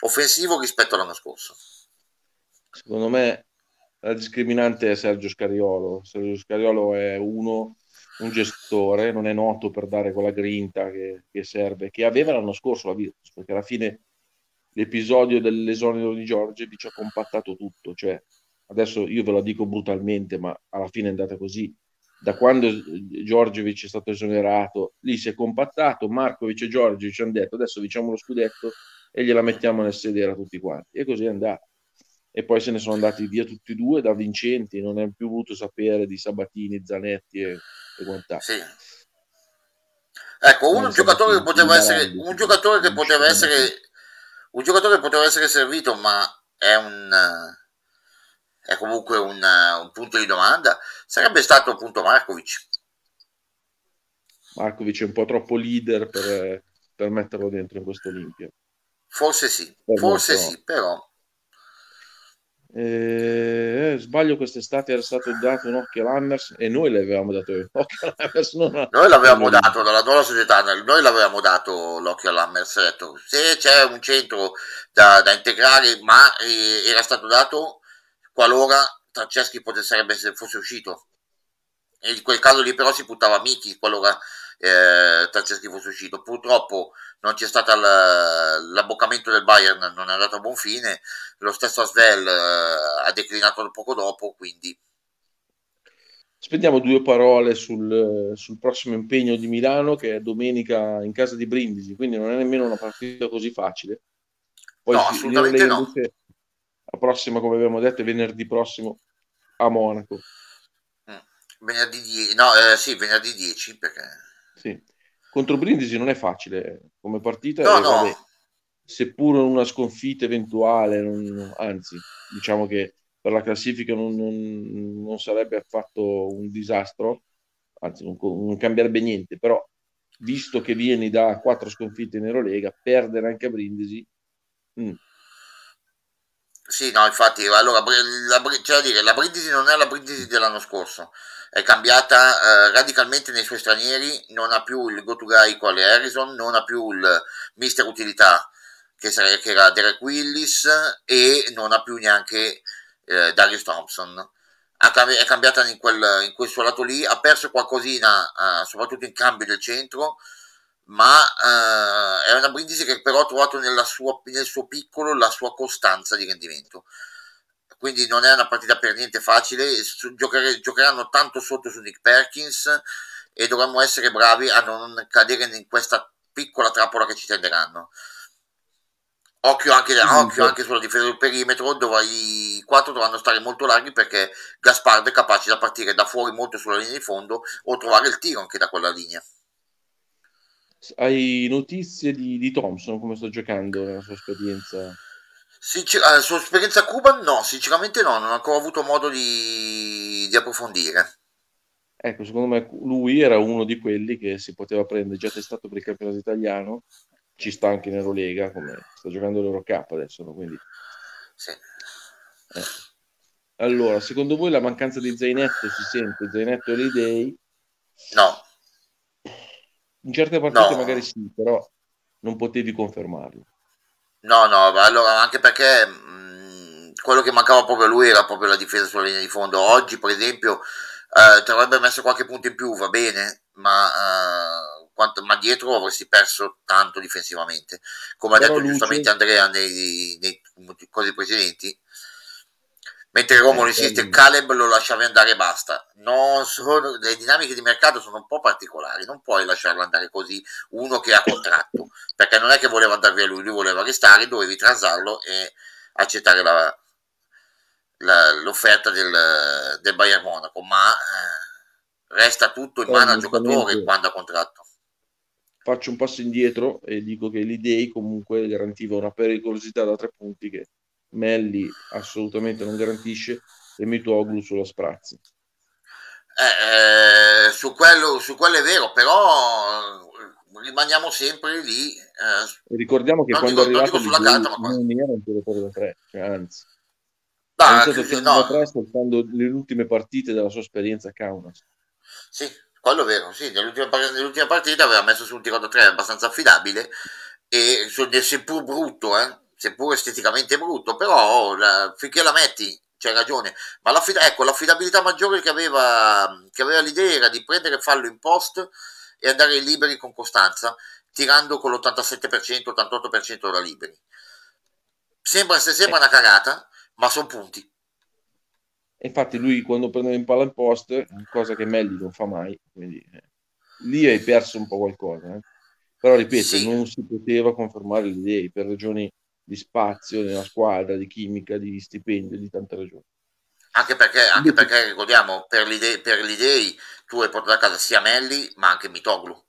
offensivo rispetto all'anno scorso. Secondo me la discriminante è Sergio Scariolo. Sergio Scariolo è uno, un gestore, non è noto per dare quella grinta che, che serve, che aveva l'anno scorso la Virtus, perché alla fine l'episodio dell'esonedo di Giorgi ci ha compattato tutto, cioè adesso io ve lo dico brutalmente, ma alla fine è andata così. Da quando Giorgiovic è stato esonerato, lì si è compattato, Markovic e Giorgiovic hanno detto adesso diciamo lo scudetto e gliela mettiamo nel sedere a tutti quanti. E così è andato e poi se ne sono andati via tutti e due da vincenti, non è più voluto sapere di Sabatini, Zanetti e, e quant'altro. Sì. Ecco, un giocatore che poteva essere un giocatore che poteva essere un giocatore che poteva essere servito, ma è un è comunque un, un punto di domanda, sarebbe stato appunto Markovic. Markovic è un po' troppo leader per, per metterlo dentro in questo Olimpia. Forse sì, forse sì, però eh, sbaglio quest'estate era stato dato un occhio all'Hammers e noi l'avevamo dato l'occhio [laughs] all'Hammers non noi l'avevamo dato dalla nuova società noi l'avevamo dato l'occhio all'Hammers detto, se c'è un centro da, da integrare ma eh, era stato dato qualora Franceschi potesse, fosse uscito. E in quel caso lì però si buttava Miki qualora eh, Franceschi fosse uscito purtroppo non c'è stato l'abboccamento del Bayern, non è andato a buon fine, lo stesso Asvel eh, ha declinato poco dopo, quindi... Spendiamo due parole sul, sul, prossimo impegno di Milano che è domenica in casa di Brindisi, quindi non è nemmeno una partita così facile. Poi no, assolutamente no. La prossima, come abbiamo detto, è venerdì prossimo a Monaco. Mm. Venerdì 10, no, eh, sì, venerdì 10 perché... Sì contro Brindisi non è facile come partita. No, no. Vabbè, seppur una sconfitta eventuale, non, anzi, diciamo che per la classifica non, non, non sarebbe affatto un disastro, anzi, non, cambierebbe niente, però visto che vieni da quattro sconfitte in Eurolega, perdere anche a Brindisi. Mh. Sì, no, infatti, allora, la, c'è da dire, la Brindisi non è la Brindisi dell'anno scorso, è cambiata eh, radicalmente nei suoi stranieri, non ha più il go-to-guy quale Harrison, non ha più il mister utilità che, sare- che era Derek Willis e non ha più neanche eh, Darius Thompson. Cambi- è cambiata in quel, in quel, suo lato lì, ha perso qualcosina, eh, soprattutto in cambio del centro, ma eh, è una Brindisi che però ha trovato sua, nel suo piccolo la sua costanza di rendimento quindi non è una partita per niente facile, giocare, giocheranno tanto sotto su Nick Perkins e dovremmo essere bravi a non cadere in questa piccola trappola che ci tenderanno. Occhio anche, occhio anche sulla difesa del perimetro, dove i quattro dovranno stare molto larghi perché Gaspardo è capace da partire da fuori molto sulla linea di fondo o trovare il tiro anche da quella linea. Hai notizie di, di Thompson, come sta giocando nella sua esperienza? Sincer- la sua esperienza a Cuba no, sinceramente no, non ho ancora avuto modo di, di approfondire. Ecco, secondo me lui era uno di quelli che si poteva prendere, già testato per il campionato italiano, ci sta anche in Eurolega, come sta giocando l'Eurocup adesso, no? quindi... Sì. Eh. Allora, secondo voi la mancanza di Zainetto si sente? Zainetto e Day? No. In certe partite no. magari sì, però non potevi confermarlo. No, no, allora anche perché mh, quello che mancava proprio a lui era proprio la difesa sulla linea di fondo. Oggi, per esempio, eh, ti avrebbe messo qualche punto in più, va bene, ma, eh, quanto, ma dietro avresti perso tanto difensivamente. Come ha detto Luce... giustamente Andrea nei, nei, nei cose precedenti, Mentre Romolo insiste, Caleb lo lasciavi andare e basta. Sono, le dinamiche di mercato sono un po' particolari, non puoi lasciarlo andare così uno che ha contratto, perché non è che voleva andare via lui, lui voleva restare, dovevi trasarlo e accettare la, la, l'offerta del, del Bayern Monaco, ma eh, resta tutto in mano al giocatore quando ha contratto. Faccio un passo indietro e dico che l'idea comunque garantiva una pericolosità da tre punti che Melli assolutamente non garantisce e Mitoglu sulla Sprazzi. Eh, eh, su, quello, su quello è vero, però eh, rimaniamo sempre lì. Eh, ricordiamo che quando dico, è arrivato sulla carta, ma non era un giocatore da tre, cioè, anzi. Ha iniziato no. da tre soltanto nelle ultime partite della sua esperienza a Kaunas. Sì, quello è vero, sì, nell'ultima, nell'ultima partita aveva messo su un tiro da tre abbastanza affidabile e seppur brutto, eh, seppur esteticamente brutto, però la, finché la metti c'hai ragione, ma l'affid- ecco, l'affidabilità maggiore che aveva, che aveva l'idea era di prendere fallo in post e andare liberi con costanza, tirando con l'87%, 88% da liberi. Sembra, sembra una cagata, ma sono punti. Infatti lui quando prendeva in palla in post, cosa che Melli non fa mai, quindi eh, lì hai perso un po' qualcosa. Eh. Però ripeto, sì. non si poteva confermare le idee per ragioni di spazio nella squadra, di chimica, di stipendio, di tante ragioni. Anche perché, anche perché ricordiamo, per l'idea, per l'idea tu hai portato a casa sia Melli, ma anche Mitoglu.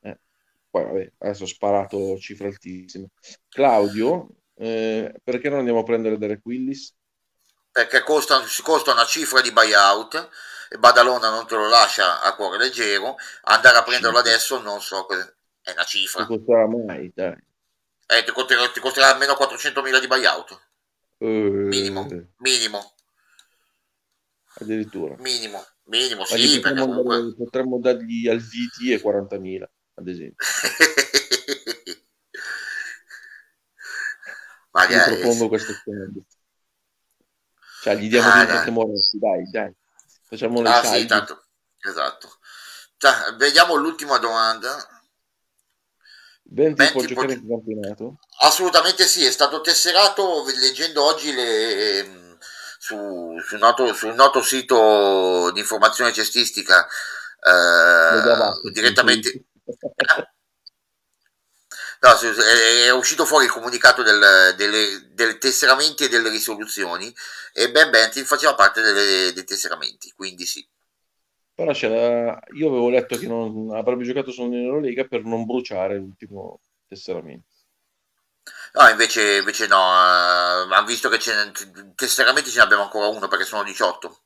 Eh, poi vabbè, adesso ho sparato cifre altissime. Claudio, eh, perché non andiamo a prendere Derek Willis? Perché costa, costa una cifra di buyout e Badalona non te lo lascia a cuore leggero. Andare a prenderlo adesso non so, è una cifra. Non costerà mai, dai. Eh, ti, costerà, ti costerà almeno 400.000 di buyout. Uh, minimo, minimo. Addirittura. Minimo, minimo, sì, perché comunque... Dare, potremmo dargli al VT e 40.000, ad esempio. [laughs] Magari. Io propongo questo scenario. Cioè, gli diamo ah, dei Moretti, dai, dai. Facciamo le ah, sì, tanto. Esatto. Cioè, vediamo l'ultima domanda. Benti, Benti può giocare in campionato? Assolutamente sì, è stato tesserato leggendo oggi le, ehm, su, sul, noto, sul, noto, sito di informazione cestistica eh, direttamente... [laughs] No, è uscito fuori il comunicato del, delle, dei tesseramenti e delle risoluzioni e Ben Bentley faceva parte delle, dei tesseramenti, quindi sì. Però c'era, io avevo letto che non avrebbe giocato solo nell'Eurolega per non bruciare l'ultimo tesseramento. No, invece, invece no, uh, ha visto che tesseramenti ce ne abbiamo ancora uno perché sono 18.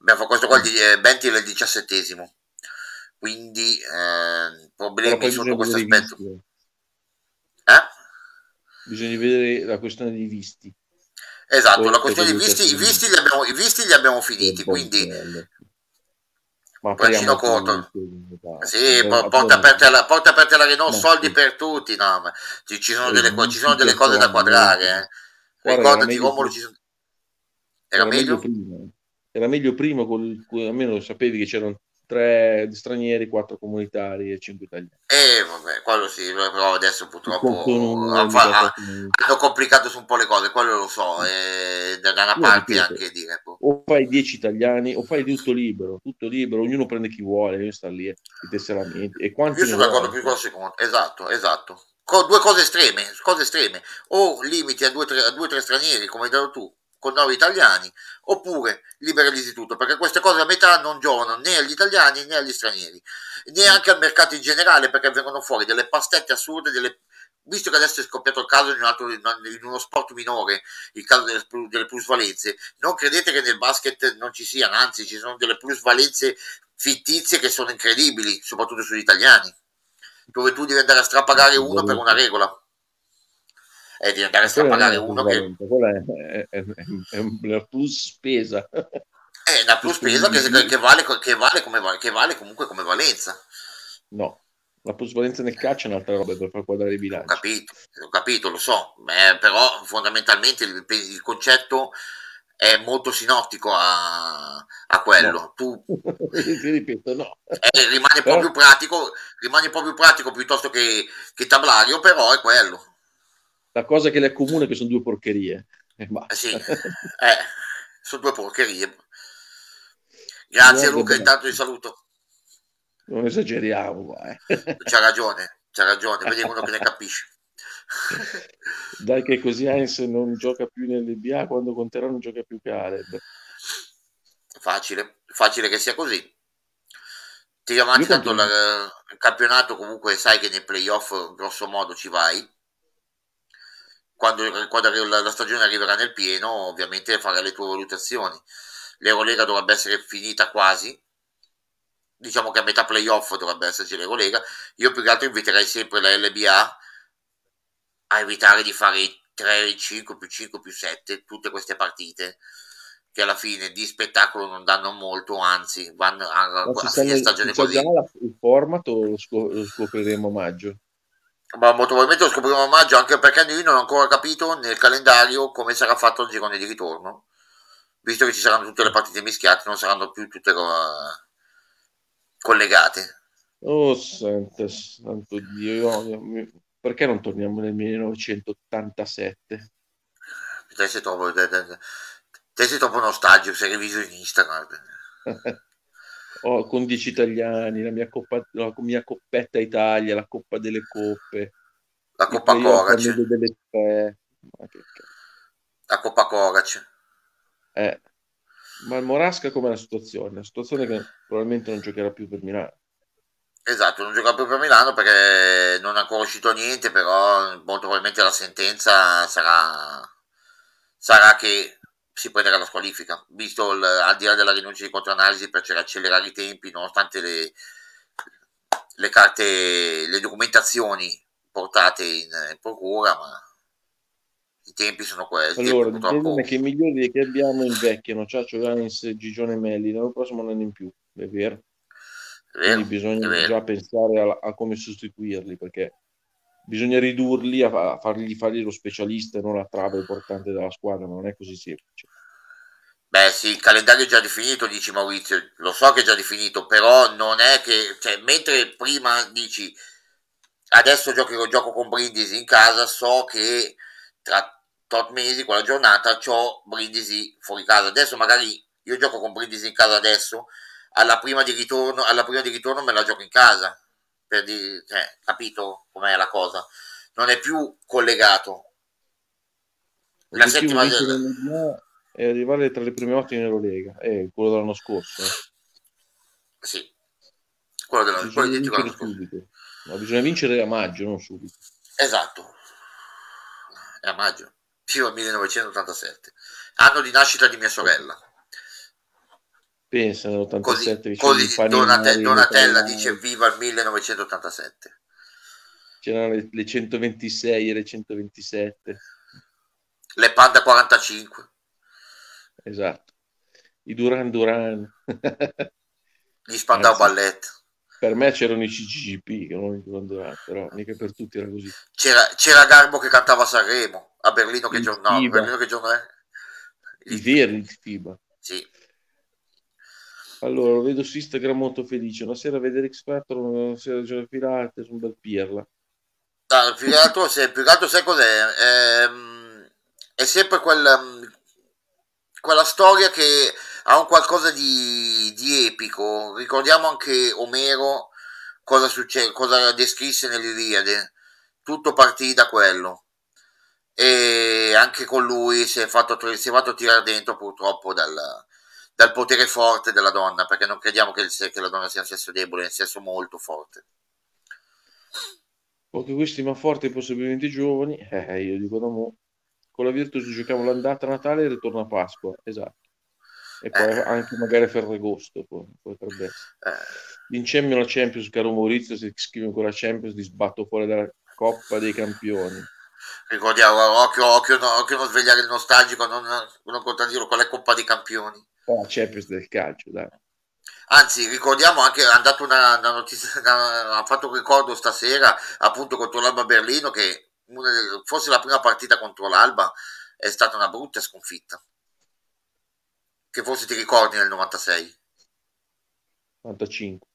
Abbiamo fatto questo qua, mm. eh, Bentley è il diciassettesimo. Quindi eh, problemi sotto questo aspetto. Eh? Bisogna vedere la questione dei visti. Esatto, la questione dei visti, i visti, li abbiamo, i visti li abbiamo finiti, quindi ma bacino corto. Sì, porta aperta la, porta aperta la Renault, soldi per tutti, no, ma ci, ci sono delle, ci sono delle cose da quadrare. Eh. Ricordati, Romolo, ci sono... Era, era meglio? meglio prima. Era meglio prima, col, almeno sapevi che c'erano tre stranieri, quattro comunitari e cinque italiani. Eh, vabbè, quello sì, però adesso purtroppo hanno, hanno complicato su un po' le cose, quello lo so, e da una parte ripeto, anche dire. Boh. O fai dieci italiani o fai tutto libero, tutto libero, ognuno prende chi vuole, io sta lì, i tesseramenti. E quanti Io sono d'accordo più con il secondo, esatto, esatto. Co- due cose estreme, cose estreme, o limiti a due o tre stranieri, come hai detto tu, con nove italiani, oppure liberalizzi tutto, perché queste cose a metà non giovano né agli italiani né agli stranieri, neanche al mercato in generale, perché vengono fuori delle pastette assurde, delle... visto che adesso è scoppiato il caso in, un altro, in uno sport minore, il caso delle, delle plusvalenze, non credete che nel basket non ci siano, anzi ci sono delle plusvalenze fittizie che sono incredibili, soprattutto sugli italiani, dove tu devi andare a strapagare uno per una regola e di andare a pagare uno che... È, è, è, è una plus spesa. È una plus spesa che, che, vale, che, vale come, che vale comunque come valenza. No, la plusvalenza nel calcio è un'altra roba per far quadrare i bilanci. Ho capito, ho capito, lo so, Beh, però fondamentalmente il, il, concetto è molto sinottico a, a quello. No. Tu [laughs] ripeto, no. Eh, rimane, un però... pratico, rimane più pratico piuttosto che, che tablario, però è quello la cosa che le accomuna è che sono due porcherie. Eh, eh sì, [laughs] eh, sono due porcherie. Grazie Guarda, Luca, intanto ti saluto. Non esageriamo, eh. C'ha ragione, c'ha ragione, vedi uno che ne capisce. [laughs] Dai che così Heinz non gioca più nell'NBA quando conterà non gioca più Caleb. Facile, facile che sia così. Tiri avanti tanto la, il campionato comunque sai che nei playoff grosso modo ci vai. Quando, quando la, la stagione arriverà nel pieno ovviamente farai le tue valutazioni. L'Eurolega dovrebbe essere finita quasi, diciamo che a metà playoff dovrebbe esserci l'Eurolega. Io più che altro inviterei sempre la LBA a evitare di fare i 3, 5 più 5 più 7, tutte queste partite che alla fine di spettacolo non danno molto, anzi vanno a, a fine stagione così. Il format lo, scop- lo scopriremo a maggio? Ma molto probabilmente lo scopriremo a maggio anche perché io non ho ancora capito nel calendario come sarà fatto il girone di ritorno visto che ci saranno tutte le partite mischiate non saranno più tutte uh, collegate oh santo, santo Dio perché non torniamo nel 1987? Te sei troppo, te, te, te sei troppo nostalgico, sei riviso in Instagram. [laughs] oh, con 10 italiani, la mia, coppa, la mia coppetta Italia, la Coppa delle Coppe. La Coppa Corac. La Coppa Corac. Eh. Ma il Morasca com'è la situazione? La situazione che probabilmente non giocherà più per Milano. Esatto, non gioca più per Milano perché non è ancora uscito niente, però molto probabilmente la sentenza sarà, sarà che si prenderà la squalifica, visto il, al di là della rinuncia di controanalisi per accelerare i tempi, nonostante le, le carte, le documentazioni portate in, in procura, ma i tempi sono questi. Allora, il problema è che i migliori che abbiamo invecchiano, Ciaccio Ganis, Gigione Melli, l'anno prossimo non è in più, è vero? Quindi bisogna già pensare a, a, come sostituirli perché bisogna ridurli a, fargli fare lo specialista e non la trave importante della squadra, ma non è così semplice. Beh, sì, il calendario è già definito, dici Maurizio, lo so che è già definito, però non è che, cioè, mentre prima dici adesso gioco, gioco con Brindisi in casa, so che tra tot mesi, quella giornata, ho Brindisi fuori casa. Adesso magari io gioco con Brindisi in casa adesso, alla prima di ritorno, alla prima di ritorno me la gioco in casa. Per dire, cioè, capito com'è la cosa? Non è più collegato. La settima del... è arrivare tra le prime otto in Eurolega, è quello dell'anno scorso. Eh. Sì, quello dell'anno, quello dell'anno scorso. Ma bisogna vincere a maggio, non subito. Esatto, è a maggio, fino al 1987, anno di nascita di mia sorella. Pensa nell'87 così, così Donate, Donatella dice viva il 1987 c'erano le, le 126 e le 127 le Panda 45 esatto. I Duran Duran. [laughs] Gli Spandau Ballet. per me c'erano i CGP che non i Duran Duran però mica per tutti era così. C'era, c'era Garbo che cantava a Sanremo a Berlino che giorno no, Berlino che giorno è? I veri il FIBA sì allora, lo vedo su Instagram molto felice. Una sera vedere X Factor, una sera a giocare Pilates, un bel pirla. No, più che altro, se, più che altro sai cos'è? È, ehm, è sempre quella, quella storia che ha un qualcosa di, di epico. Ricordiamo anche Omero cosa, succede, cosa descrisse nell'Iliade. Tutto partì da quello. E anche con lui si è fatto, si è fatto tirare dentro purtroppo dal, dal potere forte della donna, perché non crediamo che, il, che la donna sia un sesso debole, è un sesso molto forte. Pochi questi ma forti e possibilmente giovani, [laughs] eh, io dico da mo. Con la Virtus giochiamo l'andata a Natale e il ritorno a Pasqua, esatto. E poi eh. anche magari Ferragosto potrebbe essere. Eh. Vincemmo la Champions, caro Maurizio, se scrivi ancora Champions ti sbatto fuori dalla Coppa dei Campioni. Ricordiamo, occhio, occhio, occhio non svegliare il nostalgico, non, non contraddirlo con la Coppa dei Campioni la Champions del calcio, dai. Anzi, ricordiamo anche, hanno dato una, una notizia, [laughs] ha fatto un ricordo stasera appunto contro l'Alba Berlino che delle, forse la prima partita contro l'Alba è stata una brutta sconfitta. Che forse ti ricordi nel 96. 95.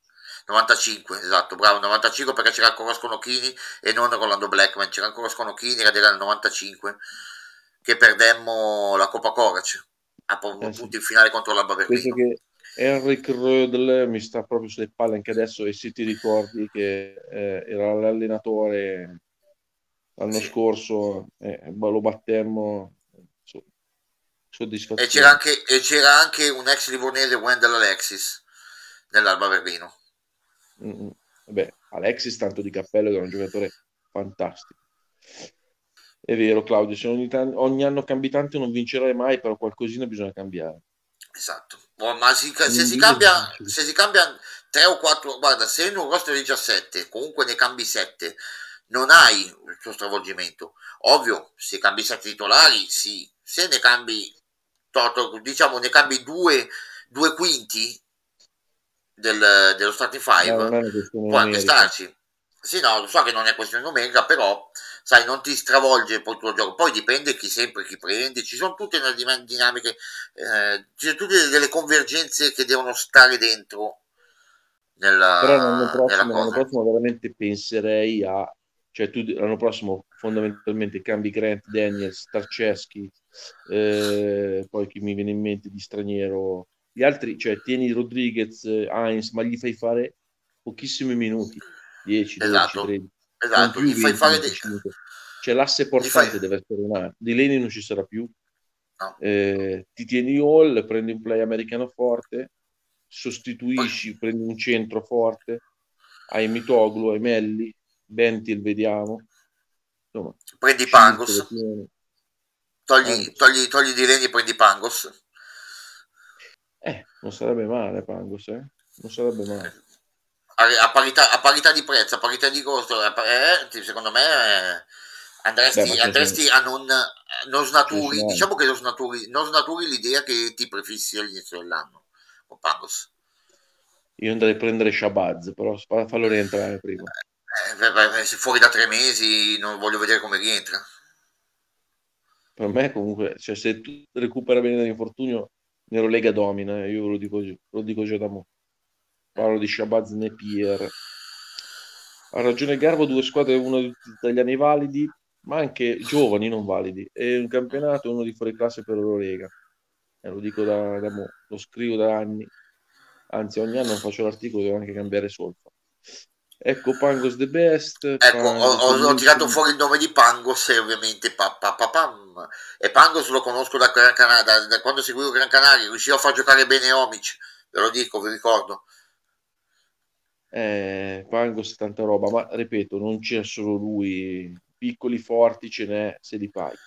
95, esatto, bravo, 95 perché c'era ancora Sconocchini e non Rolando Blackman, c'era ancora Sconocchini ed era il 95 che perdemmo la Coppa Corac a eh, sì. in finale contro l'Alba Berlino. che Henrik Rödl mi sta proprio sulle palle anche adesso e se ti ricordi che eh, era l'allenatore l'anno sì. scorso eh, lo battemmo soddisfazione. E c'era anche, e c'era anche un ex livornese Wendell Alexis nell'Alba Berlino. Mm-hmm. Beh, Alexis tanto di cappello era un giocatore fantastico. È vero Claudio, se ogni, t- ogni anno cambi tanto non vincerai mai, però qualcosina bisogna cambiare. Esatto, ma si, se, si cambia, se si cambia 3 o 4, guarda, se in un roster di 17 comunque ne cambi 7, non hai il tuo stravolgimento. Ovvio, se cambi 7 titolari, sì, se ne cambi diciamo ne cambi due, due quinti del, dello starting five, no, può anche starci. Sì, no, lo so che non è questione numerica, però sai, non ti stravolge poi il tuo gioco. Poi dipende chi sempre chi prende, ci sono tutte le dinamiche, eh, ci sono tutte delle convergenze che devono stare dentro nella, però l'anno prossimo, l'anno prossimo veramente penserei a cioè tu l'anno prossimo fondamentalmente cambi Grant, Daniels, Starceschi, eh, poi chi mi viene in mente di straniero, gli altri, cioè tieni Rodriguez, Heinz, ma gli fai fare pochissimi minuti, 10, 12, esatto. 13. Esatto, gli fai fare dei... Cioè l'asse portante fai... deve essere un altro. Di Leni non ci sarà più. No. Eh, ti tieni Hall, prendi un play americano forte, sostituisci, poi... prendi un centro forte, hai Mitoglu, hai Melli, Bentil vediamo. Insomma, prendi Pangos. Togli, togli, togli di Leni e prendi Pangos. Eh, non sarebbe male Pangos, eh? Non sarebbe male. A, parità, a parità, di prezzo, a parità di costo, eh, secondo me eh, andresti, Beh, andresti a non, non snaturi, diciamo che non snaturi, non snaturi l'idea che ti prefissi all'inizio dell'anno con Pangos. Io andrei a prendere Shabazz, però fallo rientrare prima. Eh, se fuori da tre mesi non voglio vedere come rientra per me comunque, cioè, se tu recupera bene dall'infortunio, Nerolega domina, eh, io lo dico, lo dico già da mo'. Parlo di Shabazz Nepier. Ha ragione Garbo, due squadre, uno di italiani validi, ma anche giovani non validi. E un campionato uno di fuori classe per Eurolega. Eh, lo dico da, da mo', lo scrivo da anni. Anzi, ogni anno faccio l'articolo, devo anche cambiare solfa. Ecco Pangos the best. Ecco, ho, ho, ho, tirato fuori il nome di Pangos e ovviamente pa, pa, pa, pam. e Pangos lo conosco da, Gran Canaria, da, da quando seguivo Gran Canaria, riuscivo a far giocare bene Omic, ve lo dico, vi ricordo. Eh, Pangos tanta roba, ma ripeto, non c'è solo lui, piccoli forti ce n'è se li paghi.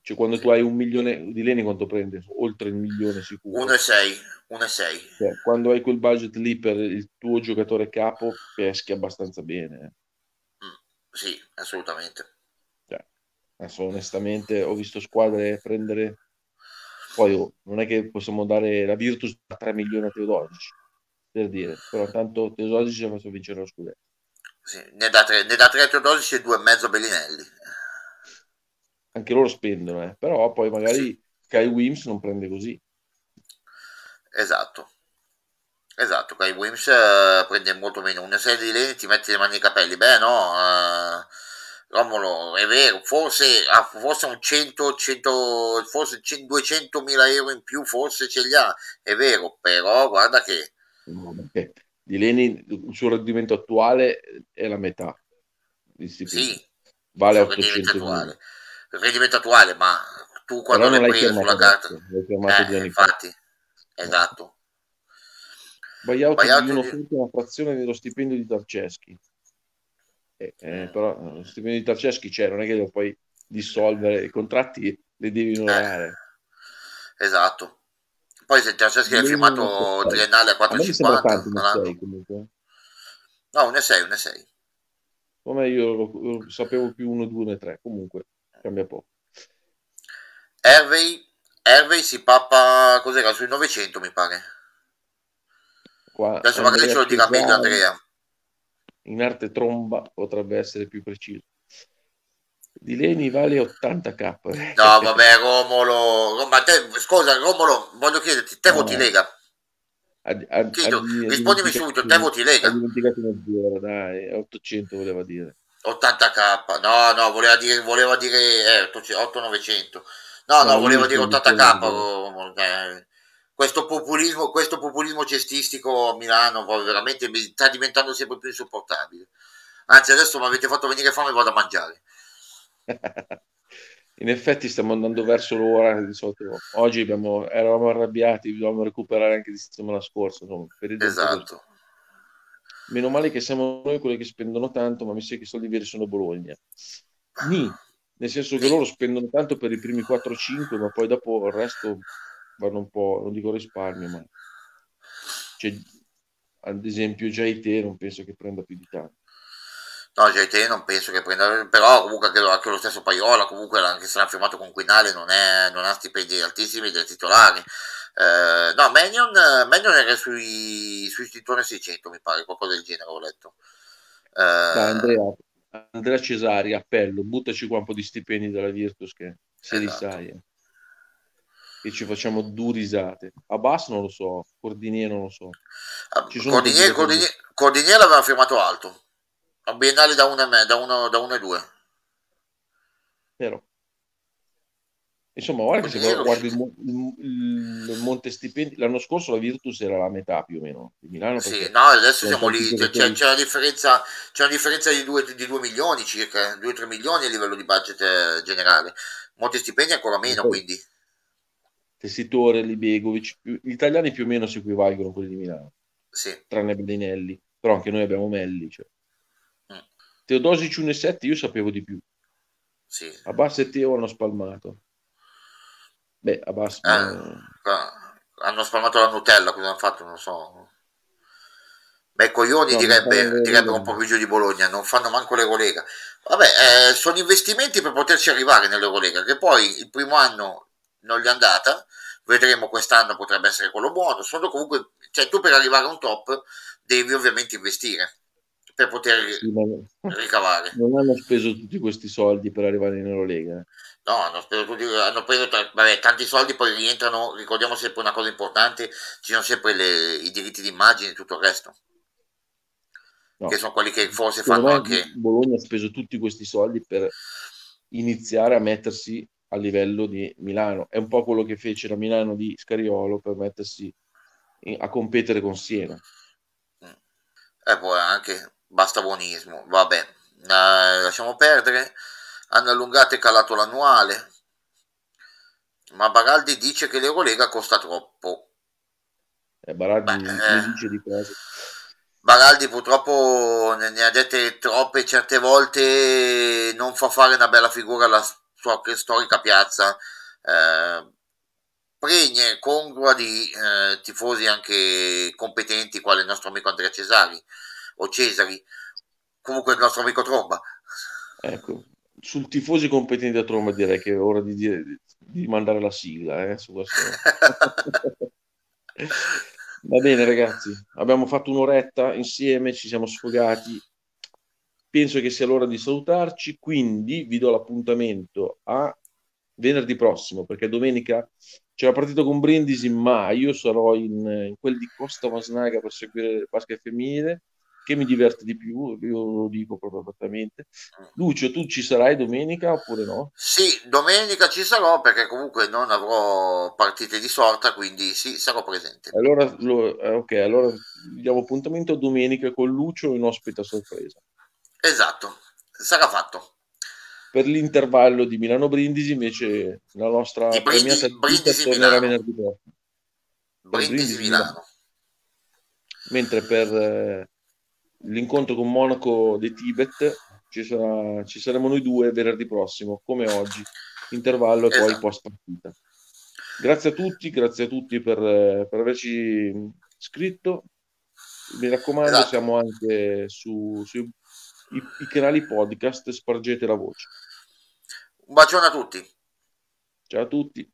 Cioè, quando tu hai un milione di leni, quanto prende? Oltre il milione sicuro. 1,6. 1,6. Cioè, quando hai quel budget lì per il tuo giocatore capo, peschi abbastanza bene. Eh. Mm, sì, assolutamente. Cioè, adesso, onestamente, ho visto squadre prendere. Poi oh, non è che possiamo dare la Virtus a 3 milioni a Teodosic, per dire, però tanto Teodosic ci ha fatto vincere lo scudetto. Sì, ne da 3, ne da 3 a Teodosic e 2,5 Bellinelli anche loro spendono, eh. però poi magari sì. Kai Wims non prende così. Esatto. Esatto, Kai Wims uh, prende molto meno. Una serie di leni ti metti le mani nei capelli. Beh, no, uh, Romolo, è vero, forse, ah, forse un 100, 100 forse 200 mila euro in più, forse ce li ha, è vero, però guarda che... No, di Leni il suo rendimento attuale è la metà. Sì, vale 800 mila il rendimento attuale, ma tu quando l'hai preso sulla carta... Eh, infatti, esatto. Buyout, buyout di un'offerta una frazione dello stipendio di Tarceschi. Eh, eh, però eh, lo stipendio di Tarceschi c'è, non è che lo puoi dissolvere, i contratti li devi onorare. Eh, esatto. Poi se Tarceschi ha firmato triennale a 4,50 no, 1,6, 1,6. Come io lo, lo, sapevo più 1,2, 1,3, comunque cambia poco. Hervey, Hervey si pappa cos'era sui 900 mi pare. Qua, Adesso magari ce lo dirà meglio Andrea. In arte tromba potrebbe essere più preciso. Di Leni vale 80k. No, vabbè, [laughs] Romolo. Ma te, scusa, Romolo, voglio chiederti, te no. voti Lega? Ad, ad, Chiedo, ad, rispondimi subito, te voti Lega? Ho dimenticato uno zero, dai, 800 voleva dire. 80k, no, no, voleva dire, voleva dire eh, 8900. No, no, volevo dire 80k. Eh, questo populismo, questo populismo cestistico a Milano veramente sta diventando sempre più insopportabile. Anzi, adesso mi avete fatto venire fame e vado a mangiare. [laughs] In effetti stiamo andando verso l'ora di solito. Oggi abbiamo, eravamo arrabbiati, dobbiamo recuperare anche di settimana scorsa. Insomma, esatto. Meno male che siamo noi quelli che spendono tanto, ma mi sa che i soldi veri sono Bologna. Ni, nel senso che loro spendono tanto per i primi 4-5, ma poi dopo il resto vanno un po', non dico risparmio, ma cioè, ad esempio già te non penso che prenda più di tanto. No, JT non penso che prenda, però comunque anche, anche lo stesso Paiola, comunque anche se l'ha firmato con Quinale, non, è, non ha stipendi altissimi dei titolari. Eh, no, Manion, Manion era sui, sui titoli 600, mi pare, qualcosa del genere, ho letto. Eh, Andrea, Andrea Cesari, appello, buttaci qua un po' di stipendi della Virtus che se esatto. li sai. Eh. Che ci facciamo due risate. A Bass non lo so, Cordinier non lo so. Cordinier, Cordinier, Cordinier l'aveva firmato alto. A biennale da 1 e, da uno, da uno e 2. Vero. Insomma, guarda che se guardi il, il, il, Monte Stipendi, l'anno scorso la Virtus era la metà più o meno di Milano. Sì, no, adesso siamo lì, c'è, c'è, c'è, una differenza, c'è una differenza di 2, di 2 milioni circa, 2-3 milioni a livello di budget eh, generale. Monte Stipendi ancora meno, poi, quindi. Tessitore, Libegovic, gli italiani più o meno si equivalgono a quelli di Milano. Sì. Tranne Bellinelli, però anche noi abbiamo Melli. Cioè. Teodosic 1,7 io sapevo di più. Sì. Abbas e Teo hanno spalmato. Beh, Abbas... Eh, ma... Hanno spalmato la Nutella, cosa hanno fatto? Non so. Beh, coglioni no, direbbe, direbbe un po' più giù di Bologna, non fanno manco l'Eurolega. Vabbè, eh, sono investimenti per poterci arrivare nell'Eurolega, che poi il primo anno non gli è andata, vedremo quest'anno potrebbe essere quello buono, sono comunque, cioè tu per arrivare a un top devi ovviamente investire per poter sì, ricavare. Non hanno speso tutti questi soldi per arrivare in Eurolega. No, hanno speso, tutti, hanno preso vabbè, tanti soldi, poi rientrano, ricordiamo sempre una cosa importante, ci sono sempre le, i diritti d'immagine e tutto il resto. No. Che sono quelli che forse fanno anche... Bologna ha speso tutti questi soldi per iniziare a mettersi a livello di Milano. È un po' quello che fece la Milano di Scariolo per mettersi a competere con Siena. E poi anche basta buonismo, vabbè, eh, lasciamo perdere, hanno allungato e calato l'annuale, ma Baraldi dice che l'Eurolega costa troppo. Eh, Baraldi Beh, dice di cose. Baraldi purtroppo ne, ne, ha dette troppe, certe volte non fa fare una bella figura alla sua storica piazza. Eh, pregne congrua di eh, tifosi anche competenti quale il nostro amico Andrea Cesari o Cesari, comunque il nostro amico Tromba. Ecco, sul tifosi competenti a Tromba direi che è ora di, dire, di mandare la sigla. Eh. [laughs] Va bene ragazzi, abbiamo fatto un'oretta insieme, ci siamo sfogati. Penso che sia l'ora di salutarci, quindi vi do l'appuntamento a venerdì prossimo, perché domenica c'è la partita con Brindisi, ma io sarò in, in quel di Costa Masnaga per seguire il basket femminile che mi diverte di più, io lo dico proprio apertamente. Lucio, tu ci sarai domenica oppure no? Sì, domenica ci sarò perché comunque non avrò partite di sorta, quindi sì, sarò presente. Allora, lo, eh, ok, allora diamo appuntamento domenica con Lucio in ospite a sorpresa. Esatto, sarà fatto. Per l'intervallo di Milano Brindisi, invece, la nostra di Brindisi, Brindisi tornerà venerdì prossimo. Brindisi, Brindisi Milano. Milano. Mentre per eh, l'incontro con Monaco di Tibet ci, sarà, ci, saremo noi due venerdì prossimo, come oggi, intervallo e esatto. poi post partita. Grazie a tutti, grazie a tutti per, per averci scritto. Mi raccomando, esatto. siamo anche su, sui i, canali podcast, spargete la voce. Un bacione a tutti. Ciao a tutti.